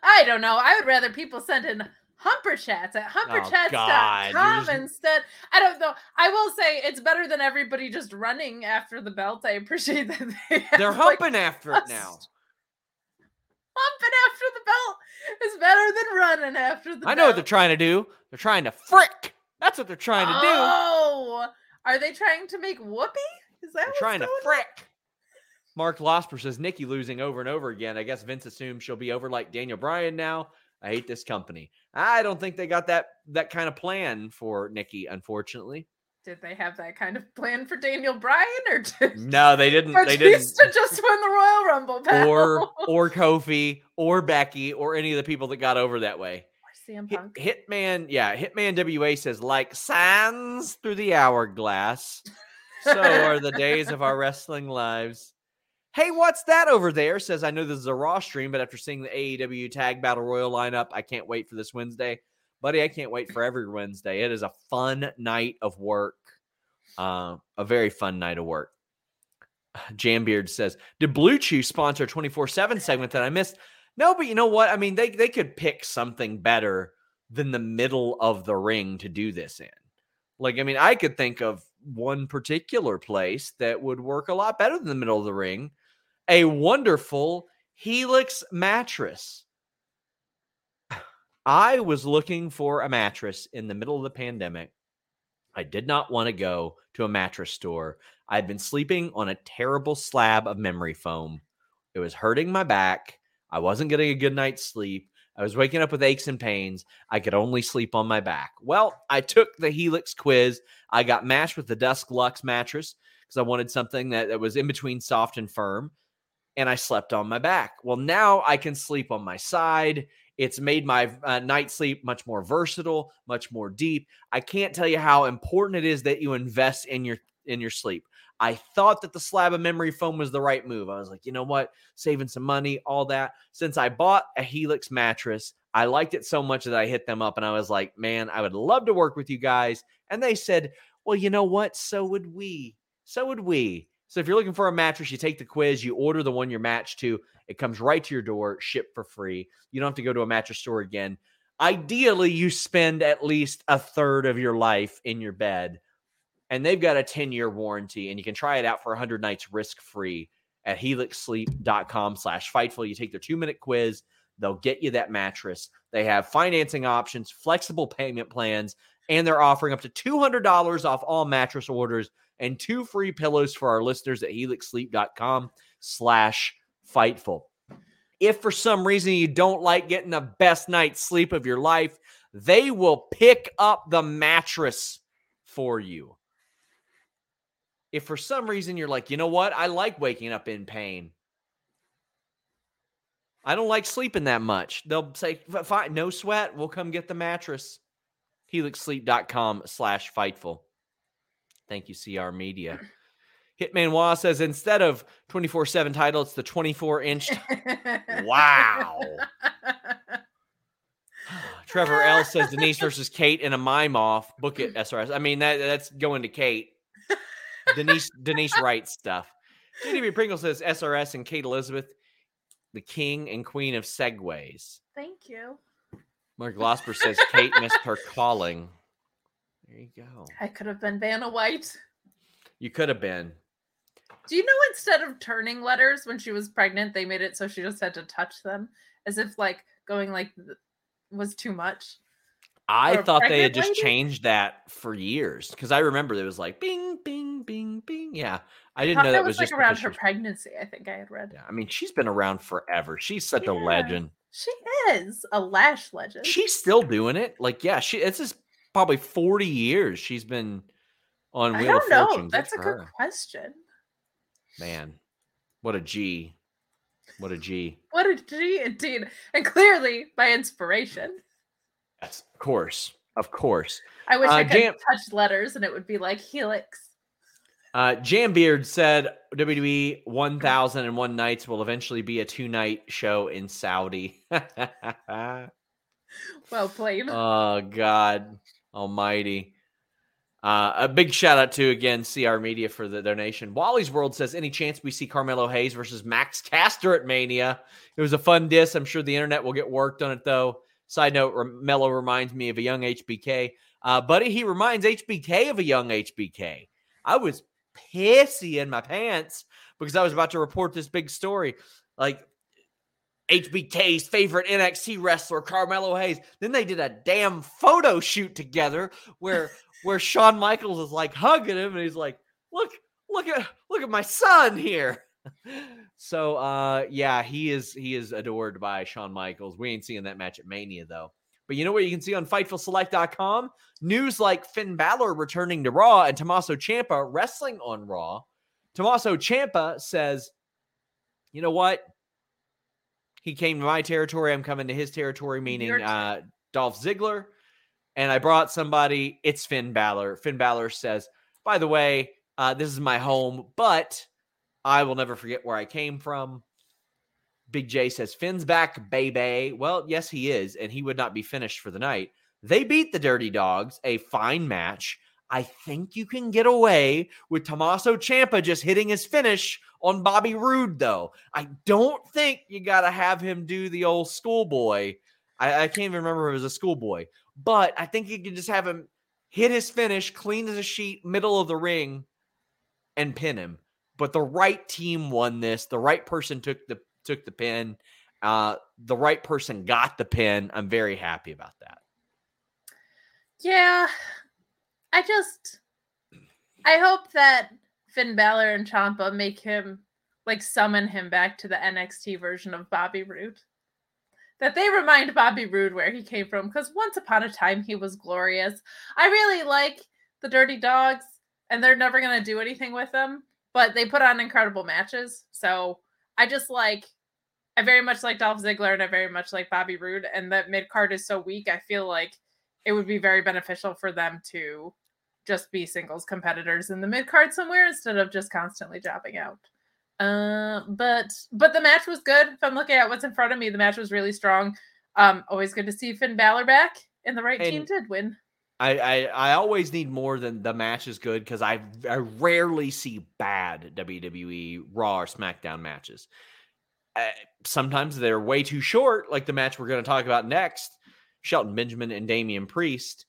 I don't know. I would rather people send in humper chats at Oh, humperchats.com you're instead. I don't know. I will say it's better than everybody just running after the belt. I appreciate that they have, They're like, humping after it now. Humping after the belt is better than running after the I know what they're trying to do. They're trying to frick. That's what they're trying to do. Oh, are they trying to make whoopee? Is that trying to going on? frick. Mark Losper says Nikki losing over and over again. I guess Vince assumes she'll be over like Daniel Bryan now. I hate this company. I don't think they got that that kind of plan for Nikki, unfortunately. Did they have that kind of plan for Daniel Bryan, or did No, they didn't. They didn't. just win the Royal Rumble? Pal? Or or Kofi or Becky or any of the people that got over that way. Hit, Punk. Hitman, yeah, Hitman WA says like sands through the hourglass. So are the days of our wrestling lives. Hey, what's that over there? Says I know this is a Raw stream, but after seeing the AEW Tag Battle Royal lineup, I can't wait for this Wednesday, buddy. I can't wait for every Wednesday. It is a fun night of work, uh, a very fun night of work. Jambeard says, "Did Blue Chew sponsor a twenty four seven segment that I missed?" No, but you know what? I mean, they they could pick something better than the middle of the ring to do this in. Like, I mean, I could think of one particular place that would work a lot better than the middle of the ring. A wonderful Helix mattress. I was looking for a mattress in the middle of the pandemic. I did not want to go to a mattress store. I had been sleeping on a terrible slab of memory foam. It was hurting my back. I wasn't getting a good night's sleep. I was waking up with aches and pains. I could only sleep on my back. Well, I took the Helix quiz. I got matched with the Dusk Luxe mattress because I wanted something that, that was in between soft and firm. And I slept on my back. Well, now I can sleep on my side. It's made my uh, night sleep much more versatile, much more deep. I can't tell you how important it is that you invest in your in your sleep. I thought that the slab of memory foam was the right move. I was like, you know what? Saving some money, all that. Since I bought a Helix mattress, I liked it so much that I hit them up and I was like, man, I would love to work with you guys. And they said, well, you know what? So would we. So would we. So if you're looking for a mattress, you take the quiz, you order the one you're matched to. It comes right to your door, shipped for free. You don't have to go to a mattress store again. Ideally, you spend at least a third of your life in your bed and they've got a 10 year warranty and you can try it out for 100 nights risk free at helixsleep.com slash fightful you take their two minute quiz they'll get you that mattress they have financing options flexible payment plans and they're offering up to $200 off all mattress orders and two free pillows for our listeners at helixsleep.com slash fightful if for some reason you don't like getting the best night's sleep of your life they will pick up the mattress for you if for some reason you're like, you know what, I like waking up in pain. I don't like sleeping that much. They'll say, fine, no sweat. We'll come get the mattress. HelixSleep.com slash fightful. Thank you, CR Media. Hitman Wah says instead of 24 7 title, it's the 24 inch. wow. Trevor L says Denise versus Kate in a mime off. Book it, SRS. I mean, that that's going to Kate. Denise Denise writes stuff. JDB Pringle says SRS and Kate Elizabeth, the king and queen of segways. Thank you. Mark Glosper says Kate missed her calling. There you go. I could have been Vanna White. You could have been. Do you know instead of turning letters when she was pregnant, they made it so she just had to touch them as if like going like was too much? I thought they had just lady? changed that for years because I remember there was like bing, bing, bing, bing. Yeah, I I didn't thought know that that was, was, like just around her was- pregnancy. I think I had read. Yeah, I mean, she's been around forever. She's such a legend. She is a lash legend. She's still doing it. Like, yeah, she. It's just probably forty years she's been on I don't know. Fortune. Good That's a for good her. question. man. What a G. What a G. What a G indeed. And clearly by inspiration. Yes, of course, of course. I wish Uh, I could Jam- touch letters and it would be like Helix. Uh, Jambeard said WWE 1001 Nights will eventually be a two night show in Saudi. Well played. oh, God Almighty. Uh, a big shout out to again CR Media for the donation. Wally's World says, any chance we see Carmelo Hayes versus Max Caster at Mania? It was a fun diss. I'm sure the internet will get worked on it though. Side note: Mello reminds me of a young HBK, uh, buddy. He reminds HBK of a young HBK. I was pissy in my pants because I was about to report this big story, like HBK's favorite NXT wrestler Carmelo Hayes. Then they did a damn photo shoot together where where Shawn Michaels is like hugging him and he's like, "Look, look at look at my son here." so uh yeah, he is he is adored by Shawn Michaels. We ain't seeing that match at Mania though. But you know what you can see on FightfulSelect.com? News like Finn Balor returning to Raw and Tommaso Ciampa wrestling on Raw. Tommaso Ciampa says, "You know what? He came to my territory. I'm coming to his territory, meaning uh, Dolph Ziggler. And I brought somebody. It's Finn Balor. Finn Balor says, by the way, uh, this is my home, but I will never forget where I came from. Big J says, Finn's back, baby. Well, yes, he is. And he would not be finished for the night. They beat the Dirty Dogs, a fine match. I think you can get away with Tommaso Ciampa just hitting his finish on Bobby Roode, though. I don't think you got to have him do the old schoolboy. I, I can't even remember if it was a schoolboy, but I think you can just have him hit his finish, clean as a sheet, middle of the ring, and pin him. But the right team won this. The right person took the took the pin. Uh, the right person got the pin. I'm very happy about that. Yeah. I just I hope that Finn Balor and Ciampa make him like summon him back to the NXT version of Bobby Roode. That they remind Bobby Roode where he came from because once upon a time he was glorious. I really like the Dirty Dogs and they're never going to do anything with them, but they put on incredible matches. So I just like I very much like Dolph Ziggler and I very much like Bobby Roode and that mid card is so weak. I feel like it would be very beneficial for them to just be singles competitors in the mid card somewhere instead of just constantly dropping out. Uh, but but the match was good. If I'm looking at what's in front of me, the match was really strong. Um, always good to see Finn Balor back, and the right team did win. I, I I always need more than the match is good because I I rarely see bad WWE Raw or SmackDown matches. Uh, sometimes they're way too short, like the match we're going to talk about next, Shelton Benjamin and Damian Priest.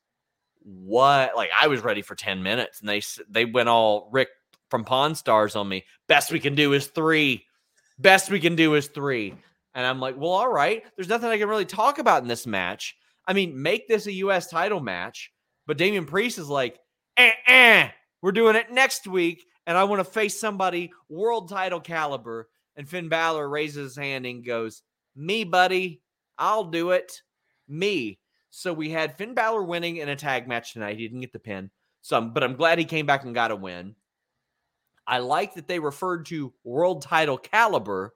What like I was ready for ten minutes, and they they went all Rick from Pawn Stars on me. Best we can do is three. Best we can do is three. And I'm like, well, all right. There's nothing I can really talk about in this match. I mean, make this a U.S. title match. But Damian Priest is like, eh, eh, we're doing it next week, and I want to face somebody world title caliber. And Finn Balor raises his hand and goes, Me, buddy, I'll do it. Me. So we had Finn Balor winning in a tag match tonight. He didn't get the pin. So, I'm- but I'm glad he came back and got a win. I like that they referred to world title caliber,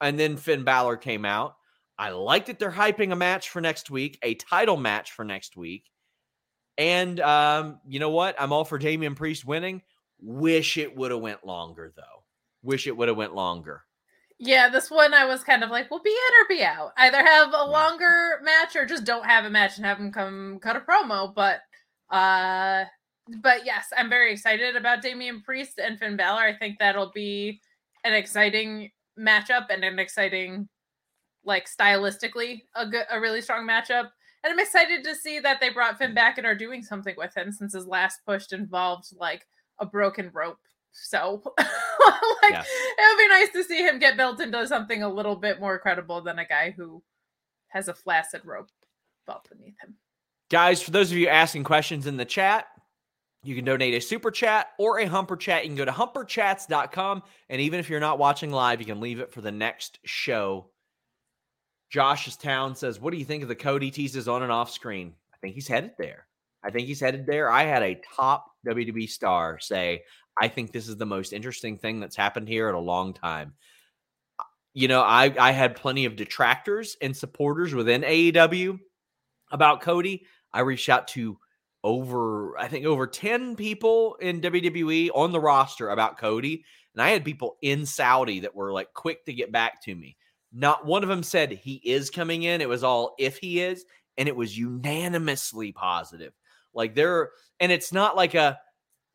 and then Finn Balor came out. I like that they're hyping a match for next week, a title match for next week. And um, you know what? I'm all for Damian Priest winning. Wish it would have went longer though. Wish it would have went longer. Yeah, this one I was kind of like, well, be in or be out. Either have a longer match or just don't have a match and have them come cut a promo. But uh but yes, I'm very excited about Damian Priest and Finn Balor. I think that'll be an exciting matchup and an exciting like stylistically a good a really strong matchup. And I'm excited to see that they brought Finn back and are doing something with him since his last push involved like a broken rope. So like Yeah. it would be nice to see him get built into something a little bit more credible than a guy who has a flaccid rope belt beneath him. Guys, for those of you asking questions in the chat, you can donate a super chat or a humper chat. You can go to humperchats.com. And even if you're not watching live, you can leave it for the next show. Josh's Town says, What do you think of the Cody teases on and off screen? I think he's headed there. I think he's headed there. I had a top WWE star say, I think this is the most interesting thing that's happened here in a long time. You know, I, I had plenty of detractors and supporters within AEW about Cody. I reached out to over, I think, over 10 people in WWE on the roster about Cody. And I had people in Saudi that were like quick to get back to me. Not one of them said he is coming in. It was all if he is. And it was unanimously positive. Like there, and it's not like a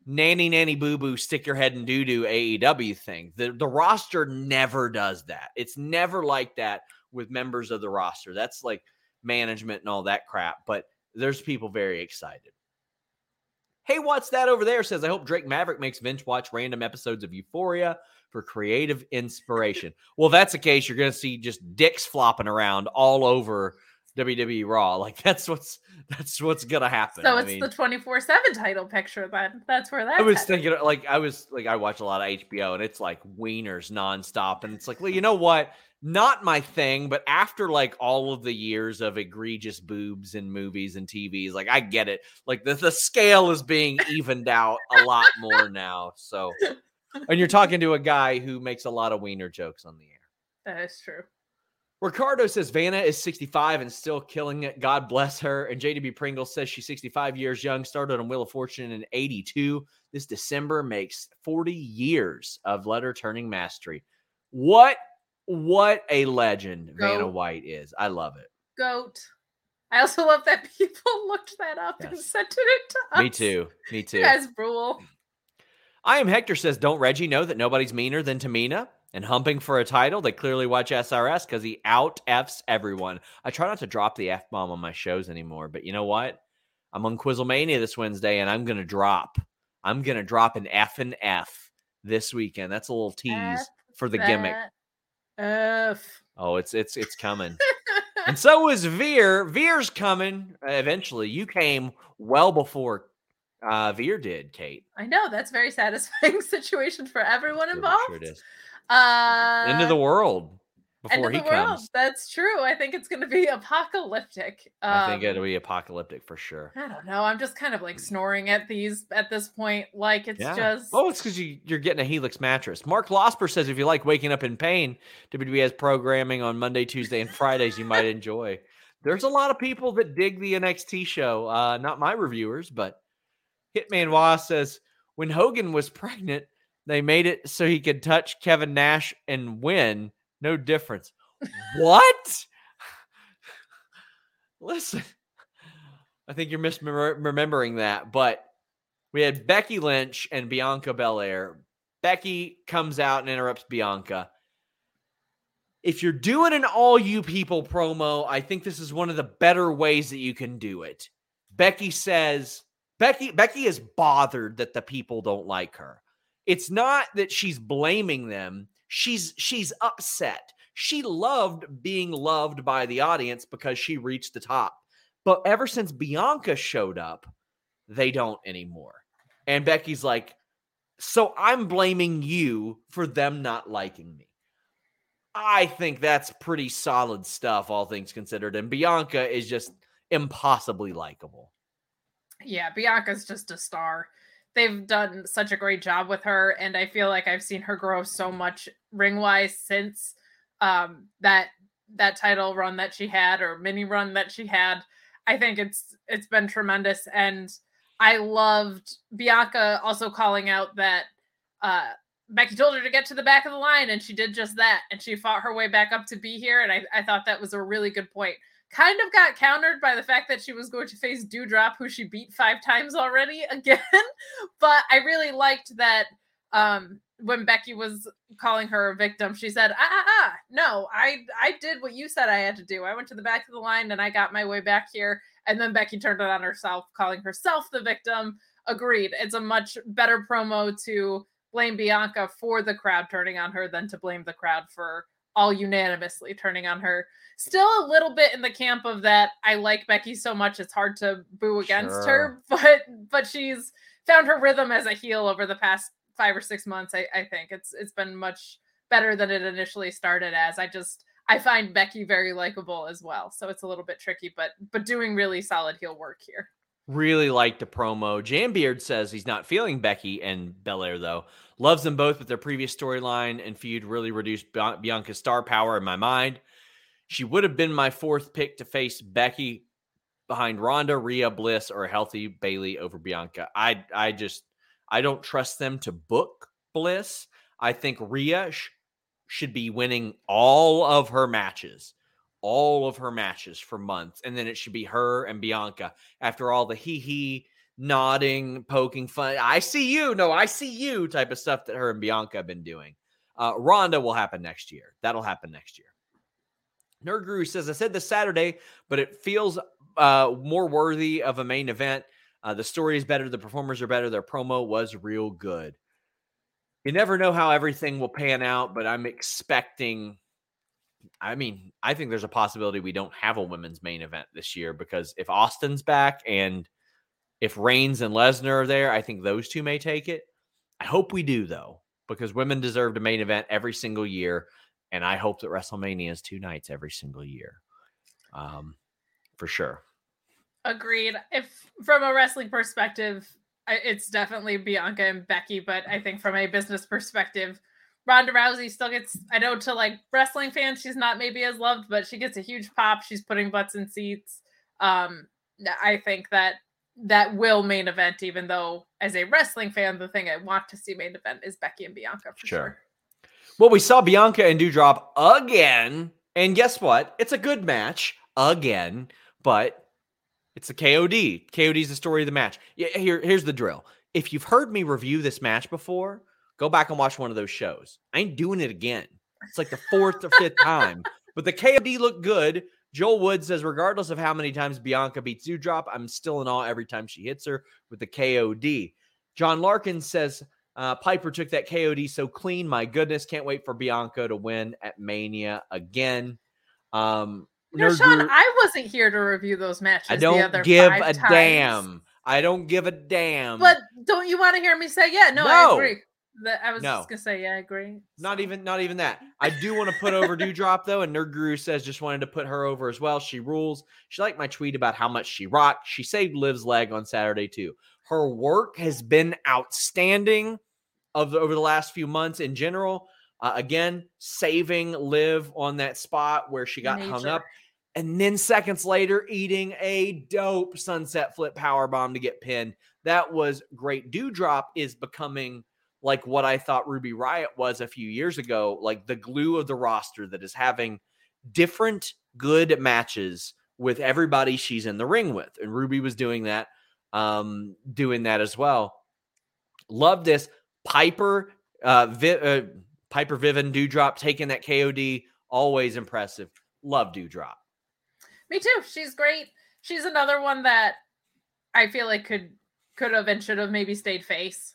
nanny nanny boo boo stick your head in doo doo AEW thing. The the roster never does that. It's never like that with members of the roster. That's like management and all that crap. But there's people very excited. Hey, what's that over there? Says I hope Drake Maverick makes Vince watch random episodes of Euphoria for creative inspiration. well, that's the case, you're gonna see just dicks flopping around all over WWE Raw. Like that's what's that's what's gonna happen. So I it's mean, the 24 7 title picture then. That's where that I was thinking, like, I was like, I watch a lot of HBO and it's like wieners nonstop. And it's like, well, you know what? Not my thing, but after like all of the years of egregious boobs in movies and TVs, like, I get it. Like, the, the scale is being evened out a lot more now. So, and you're talking to a guy who makes a lot of wiener jokes on the air. That is true. Ricardo says Vanna is 65 and still killing it. God bless her. And JDB Pringle says she's 65 years young, started on Wheel of Fortune in 82. This December makes 40 years of letter turning mastery. What what a legend Vanna White is. I love it. Goat. I also love that people looked that up and sent it to us. Me too. Me too. Guys rule. I am Hector says, Don't Reggie know that nobody's meaner than Tamina? And humping for a title, they clearly watch SRS because he out F's everyone. I try not to drop the F bomb on my shows anymore, but you know what? I'm on Quizzlemania this Wednesday and I'm going to drop. I'm going to drop an F and F this weekend. That's a little tease F for the gimmick. F. Oh, it's it's it's coming. and so is Veer. Veer's coming uh, eventually. You came well before uh Veer did, Kate. I know that's very satisfying situation for everyone involved. Sure it is. Uh, End of the world before he world. comes. That's true. I think it's going to be apocalyptic. I think Um, it'll be apocalyptic for sure. I don't know. I'm just kind of like snoring at these at this point. Like it's yeah. just Oh, it's because you, you're getting a Helix mattress. Mark Losper says if you like waking up in pain, WWE has programming on Monday, Tuesday, and Fridays you might enjoy. There's a lot of people that dig the NXT show. Uh, not my reviewers, but Hitman Wah says when Hogan was pregnant, they made it so he could touch Kevin Nash and win. No difference. what? Listen, I think you're misremembering that, but we had Becky Lynch and Bianca Belair. Becky comes out and interrupts Bianca. If you're doing an all you people promo, I think this is one of the better ways that you can do it. Becky says, Becky Becky is bothered that the people don't like her. It's not that she's blaming them. She's she's upset. She loved being loved by the audience because she reached the top. But ever since Bianca showed up, they don't anymore. And Becky's like, "So I'm blaming you for them not liking me." I think that's pretty solid stuff all things considered and Bianca is just impossibly likable. yeah, Bianca's just a star. They've done such a great job with her, and I feel like I've seen her grow so much ring wise since um, that that title run that she had or mini run that she had. I think it's it's been tremendous, and I loved Bianca also calling out that uh, Becky told her to get to the back of the line, and she did just that. And she fought her way back up to be here. And I, I thought that was a really good point. Kind of got countered by the fact that she was going to face Doudrop, who she beat five times already again. but I really liked that um, when Becky was calling her a victim, she said, "Ah, ah, ah, no, I, I did what you said I had to do. I went to the back of the line and I got my way back here." And then Becky turned it on herself, calling herself the victim. Agreed. It's a much better promo to blame Bianca for the crowd turning on her than to blame the crowd for all unanimously turning on her. Still a little bit in the camp of that. I like Becky so much it's hard to boo against sure. her, but but she's found her rhythm as a heel over the past five or six months. I, I think it's it's been much better than it initially started as. I just I find Becky very likable as well. So it's a little bit tricky, but but doing really solid heel work here. Really like the promo. Jambeard says he's not feeling Becky and Belair though. Loves them both, but their previous storyline and feud really reduced Bianca's star power in my mind. She would have been my fourth pick to face Becky behind Ronda, Rhea, Bliss, or a healthy Bayley over Bianca. I I just I don't trust them to book Bliss. I think Rhea sh- should be winning all of her matches, all of her matches for months. And then it should be her and Bianca after all the hee hee, nodding, poking fun. I see you. No, I see you type of stuff that her and Bianca have been doing. Uh, Ronda will happen next year. That'll happen next year. Nerd Guru says, I said this Saturday, but it feels uh, more worthy of a main event. Uh, the story is better, the performers are better, their promo was real good. You never know how everything will pan out, but I'm expecting. I mean, I think there's a possibility we don't have a women's main event this year because if Austin's back and if Reigns and Lesnar are there, I think those two may take it. I hope we do though, because women deserve a main event every single year, and I hope that WrestleMania is two nights every single year, um, for sure. Agreed. If from a wrestling perspective, it's definitely Bianca and Becky, but I think from a business perspective, Ronda Rousey still gets. I know to like wrestling fans, she's not maybe as loved, but she gets a huge pop. She's putting butts in seats. Um, I think that that will main event, even though as a wrestling fan, the thing I want to see main event is Becky and Bianca for sure. sure. Well, we saw Bianca and Doudrop again, and guess what? It's a good match again, but it's a KOD. KOD is the story of the match. Yeah, here, here's the drill. If you've heard me review this match before, go back and watch one of those shows. I ain't doing it again. It's like the fourth or fifth time. But the KOD looked good. Joel Wood says, regardless of how many times Bianca beats Doudrop, I'm still in awe every time she hits her with the KOD. John Larkin says, uh, Piper took that KOD so clean. My goodness, can't wait for Bianca to win at Mania again. Um, no, Sean, I wasn't here to review those matches. I don't give a times. damn. I don't give a damn. But don't you want to hear me say, yeah, no, no. I agree. I was no. just gonna say, yeah, I agree. Not even, not even that. I do want to put over Doudrop though, and Nerd Guru says just wanted to put her over as well. She rules. She liked my tweet about how much she rocked. She saved Liv's leg on Saturday too. Her work has been outstanding of the, over the last few months in general. Uh, again, saving Liv on that spot where she got Nature. hung up and then seconds later eating a dope sunset flip power bomb to get pinned. That was great. Doudrop is becoming like what I thought Ruby Riott was a few years ago, like the glue of the roster that is having different good matches with everybody she's in the ring with. And Ruby was doing that, um, doing that as well. Love this. Piper, uh, Vi- uh Piper Vivian Doudrop taking that KOD, always impressive. Love Doudrop. Me too. She's great. She's another one that I feel like could could have and should have maybe stayed face.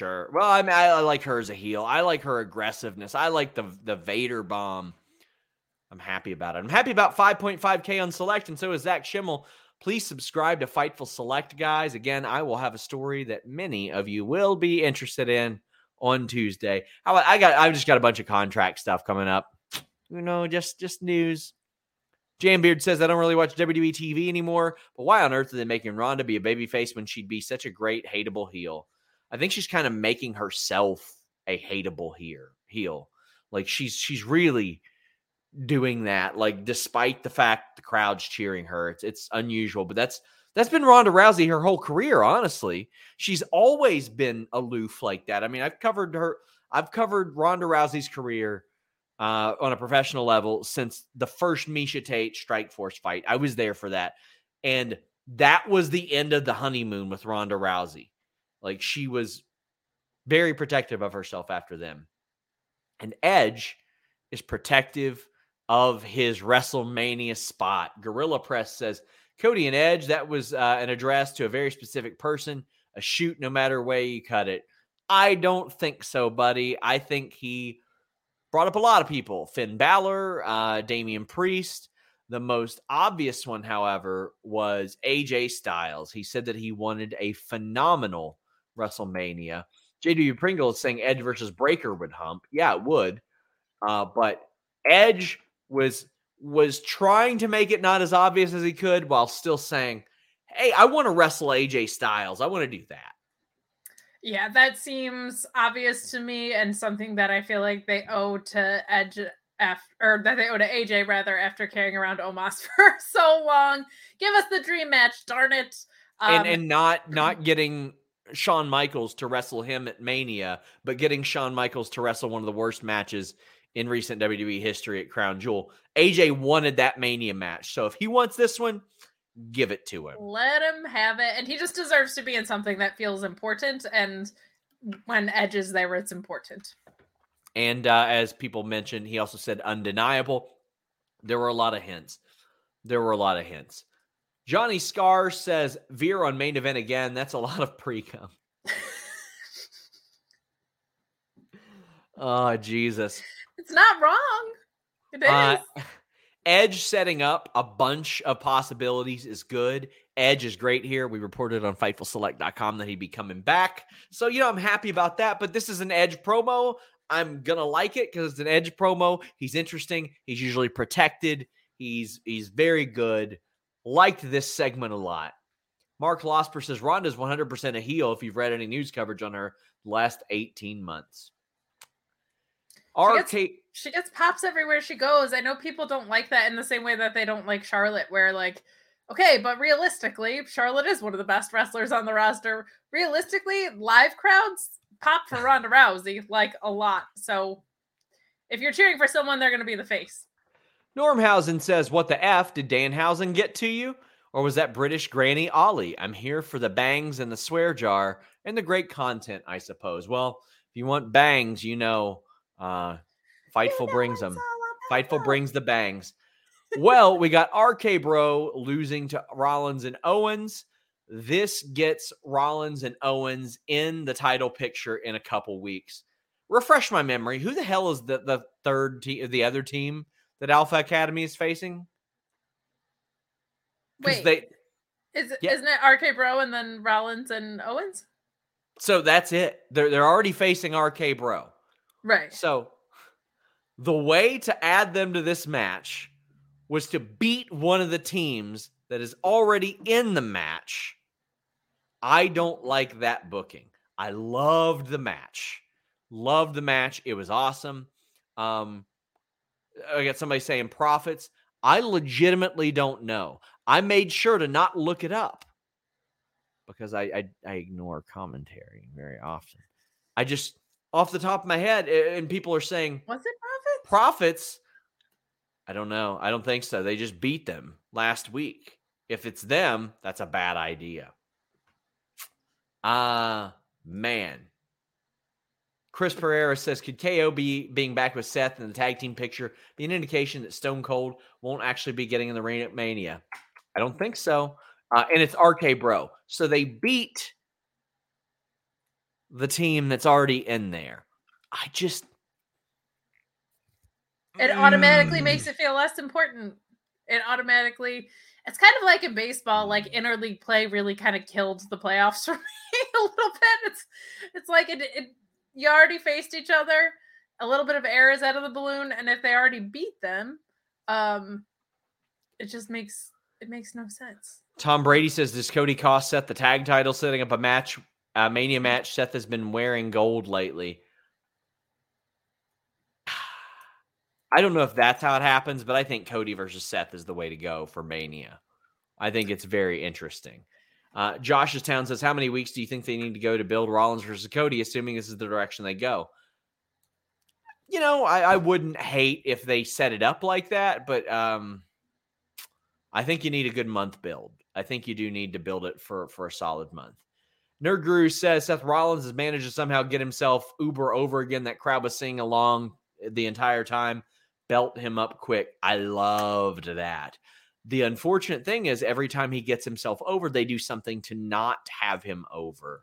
Sure. Well, I mean, I, I like her as a heel. I like her aggressiveness. I like the the Vader bomb. I'm happy about it. I'm happy about 5.5K on select, and so is Zach Schimmel. Please subscribe to Fightful Select, guys. Again, I will have a story that many of you will be interested in on Tuesday. I got I've just got a bunch of contract stuff coming up. You know, just just news. Jambeard says I don't really watch WWE TV anymore, but why on earth are they making Ronda be a babyface when she'd be such a great hateable heel? I think she's kind of making herself a hateable here heel. Like she's she's really doing that. Like despite the fact the crowd's cheering her, it's it's unusual, but that's that's been Ronda Rousey her whole career. Honestly, she's always been aloof like that. I mean, I've covered her. I've covered Ronda Rousey's career uh, on a professional level since the first Miesha Tate Strikeforce fight. I was there for that, and that was the end of the honeymoon with Ronda Rousey. Like she was very protective of herself after them. And Edge is protective of his WrestleMania spot. Gorilla Press says Cody and Edge, that was uh, an address to a very specific person, a shoot no matter way you cut it. I don't think so, buddy. I think he brought up a lot of people Finn Balor, uh, Damian Priest. The most obvious one, however, was AJ Styles. He said that he wanted a phenomenal WrestleMania. JW Pringle is saying Edge versus Breakker would hump. Yeah, it would. Uh, but Edge was was trying to make it not as obvious as he could while still saying, Hey, I want to wrestle AJ Styles. I want to do that. Yeah, that seems obvious to me and something that I feel like they owe to Edge after or that they owe to AJ rather after carrying around Omos for so long. Give us the dream match, darn it. Um, and and not not getting Shawn Michaels to wrestle him at Mania, but getting Shawn Michaels to wrestle one of the worst matches in recent WWE history at Crown Jewel. AJ wanted that Mania match. So if he wants this one, give it to him. Let him have it. And he just deserves to be in something that feels important. And when Edge is there, it's important. And uh, as people mentioned, he also said undeniable. There were a lot of hints. There were a lot of hints. Johnny Scar says Veer on main event again. That's a lot of pre cum. oh, Jesus. It's not wrong. It uh. Uh, Edge setting up a bunch of possibilities is good. Edge is great here. We reported on FightfulSelect.com that he'd be coming back. So, you know, I'm happy about that. But this is an Edge promo. I'm going to like it because it's an Edge promo. He's interesting. He's usually protected. He's he's very good. Liked this segment a lot. Mark Losper says Ronda's 100% a heel if you've read any news coverage on her last 18 months. She gets, she gets pops everywhere she goes. I know people don't like that in the same way that they don't like Charlotte, where like, okay, but realistically, Charlotte is one of the best wrestlers on the roster. Realistically, live crowds pop for Ronda Rousey like a lot. So if you're cheering for someone, they're going to be the face. Normhausen says, What the F did Danhausen get to you? Or was that British Granny Ollie? I'm here for the bangs and the swear jar and the great content, I suppose. Well, if you want bangs, you know uh, Fightful you know brings them. Fightful brings the bangs. well, we got RK Bro losing to Rollins and Owens. This gets Rollins and Owens in the title picture in a couple weeks. Refresh my memory. Who the hell is the, the third team, the other team that Alpha Academy is facing? Wait, they, is yeah. isn't it RK Bro and then Rollins and Owens? So that's it. They're they're already facing RK Bro. Right. So the way to add them to this match was to beat one of the teams that is already in the match. I don't like that booking. I loved the match. Loved the match. It was awesome. Um, I got somebody saying profits. I legitimately don't know. I made sure to not look it up because I, I, I ignore commentary very often. I just off the top of my head, and people are saying, "Was it profits?" Profits. I don't know. I don't think so. They just beat them last week. If it's them, that's a bad idea. Ah, uh, man. Chris Pereira says, could KO be being back with Seth in the tag team picture be an indication that Stone Cold won't actually be getting in the ring at Mania? I don't think so. Uh, and it's RK Bro. So they beat the team that's already in there. I just. It automatically mm. makes it feel less important. It automatically. It's kind of like in baseball, like interleague play really kind of killed the playoffs for me a little bit. It's it's like it, it you already faced each other. A little bit of air is out of the balloon, and if they already beat them, um, it just makes it makes no sense. Tom Brady says, "Does Cody cost Seth the tag title, setting up a match, a Mania match? Seth has been wearing gold lately." I don't know if that's how it happens, but I think Cody versus Seth is the way to go for Mania. I think it's very interesting. Uh, Josh's Town says, How many weeks do you think they need to go to build Rollins versus Cody, assuming this is the direction they go? You know, I, I wouldn't hate if they set it up like that, but um, I think you need a good month build. I think you do need to build it for, for a solid month. Nerd Guru says Seth Rollins has managed to somehow get himself Uber over again. That crowd was singing along the entire time, belt him up quick. I loved that. The unfortunate thing is, every time he gets himself over, they do something to not have him over.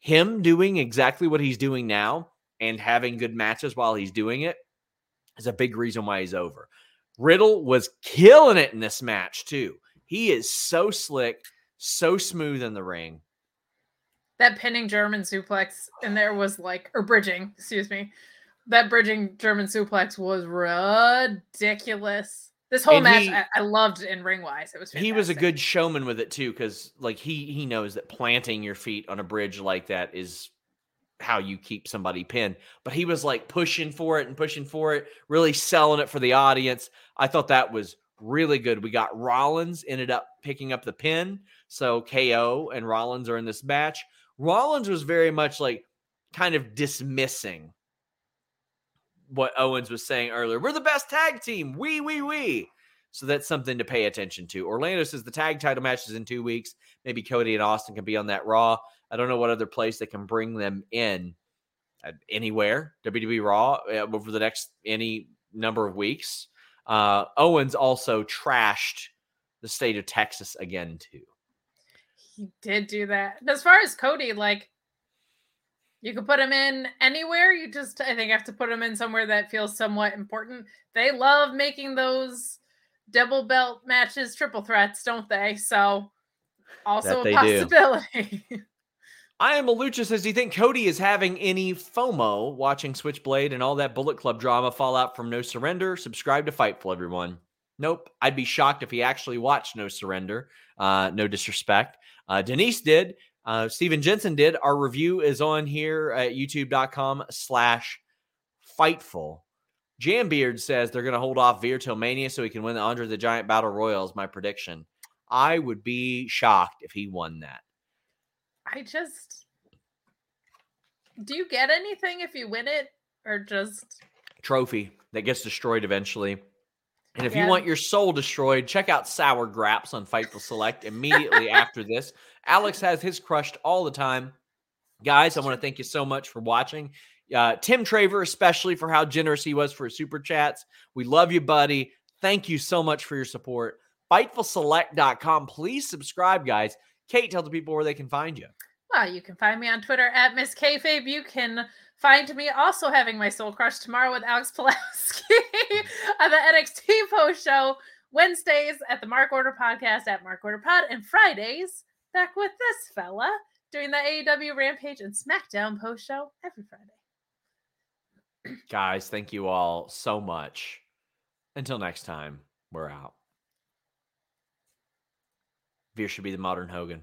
Him doing exactly what he's doing now and having good matches while he's doing it is a big reason why he's over. Riddle was killing it in this match, too. He is so slick, so smooth in the ring. That pinning German suplex in there was like, or bridging, excuse me. That bridging German suplex was ridiculous. This whole and match, he, I, I, loved in ring wise. It was. Fantastic. He was a good showman with it too, because like he he knows that planting your feet on a bridge like that is how you keep somebody pinned. But he was like pushing for it and pushing for it, really selling it for the audience. I thought that was really good. We got Rollins ended up picking up the pin, so KO and Rollins are in this match. Rollins was very much like kind of dismissing what Owens was saying earlier. We're the best tag team. We, we, we. So that's something to pay attention to. Orlando says the tag title match is in two weeks. Maybe Cody and Austin can be on that Raw. I don't know what other place they can bring them in uh, anywhere. WWE Raw uh, over the next any number of weeks. Uh, Owens also trashed the state of Texas again too. He did do that. As far as Cody, like you could put them in anywhere. You just, I think, have to put them in somewhere that feels somewhat important. They love making those double belt matches, triple threats, don't they? So, also a possibility. I am Malucha says, Do you think Cody is having any FOMO watching Switchblade and all that Bullet Club drama fall out from No Surrender? Subscribe to Fightful, everyone. Nope. I'd be shocked if he actually watched No Surrender. Uh, no disrespect. Uh, Denise did. Uh, Steven Jensen did. Our review is on here at youtube.com slash fightful. Jambeard says they're going to hold off Veer till Mania so he can win the Andre the Giant Battle Royal is my prediction. I would be shocked if he won that. I just do you get anything if you win it or just trophy that gets destroyed eventually? And if yeah. you want your soul destroyed, check out Sour Graps on Fightful Select immediately after this. Alex has his crushed all the time. Guys, I want to thank you so much for watching. Uh, Tim Traver, especially for how generous he was for his super chats. We love you, buddy. Thank you so much for your support. FightfulSelect.com. Please subscribe, guys. Kate, tell the people where they can find you. Well, you can find me on Twitter at Miss Kayfabe. You can find me also having my soul crush tomorrow with Alex Pulaski on the NXT post show. Wednesdays at the Mark Order podcast at Mark Order Pod, and Fridays back with this fella doing the AEW Rampage and SmackDown post show every Friday. Guys, thank you all so much. Until next time, we're out. Veer should be the modern Hogan.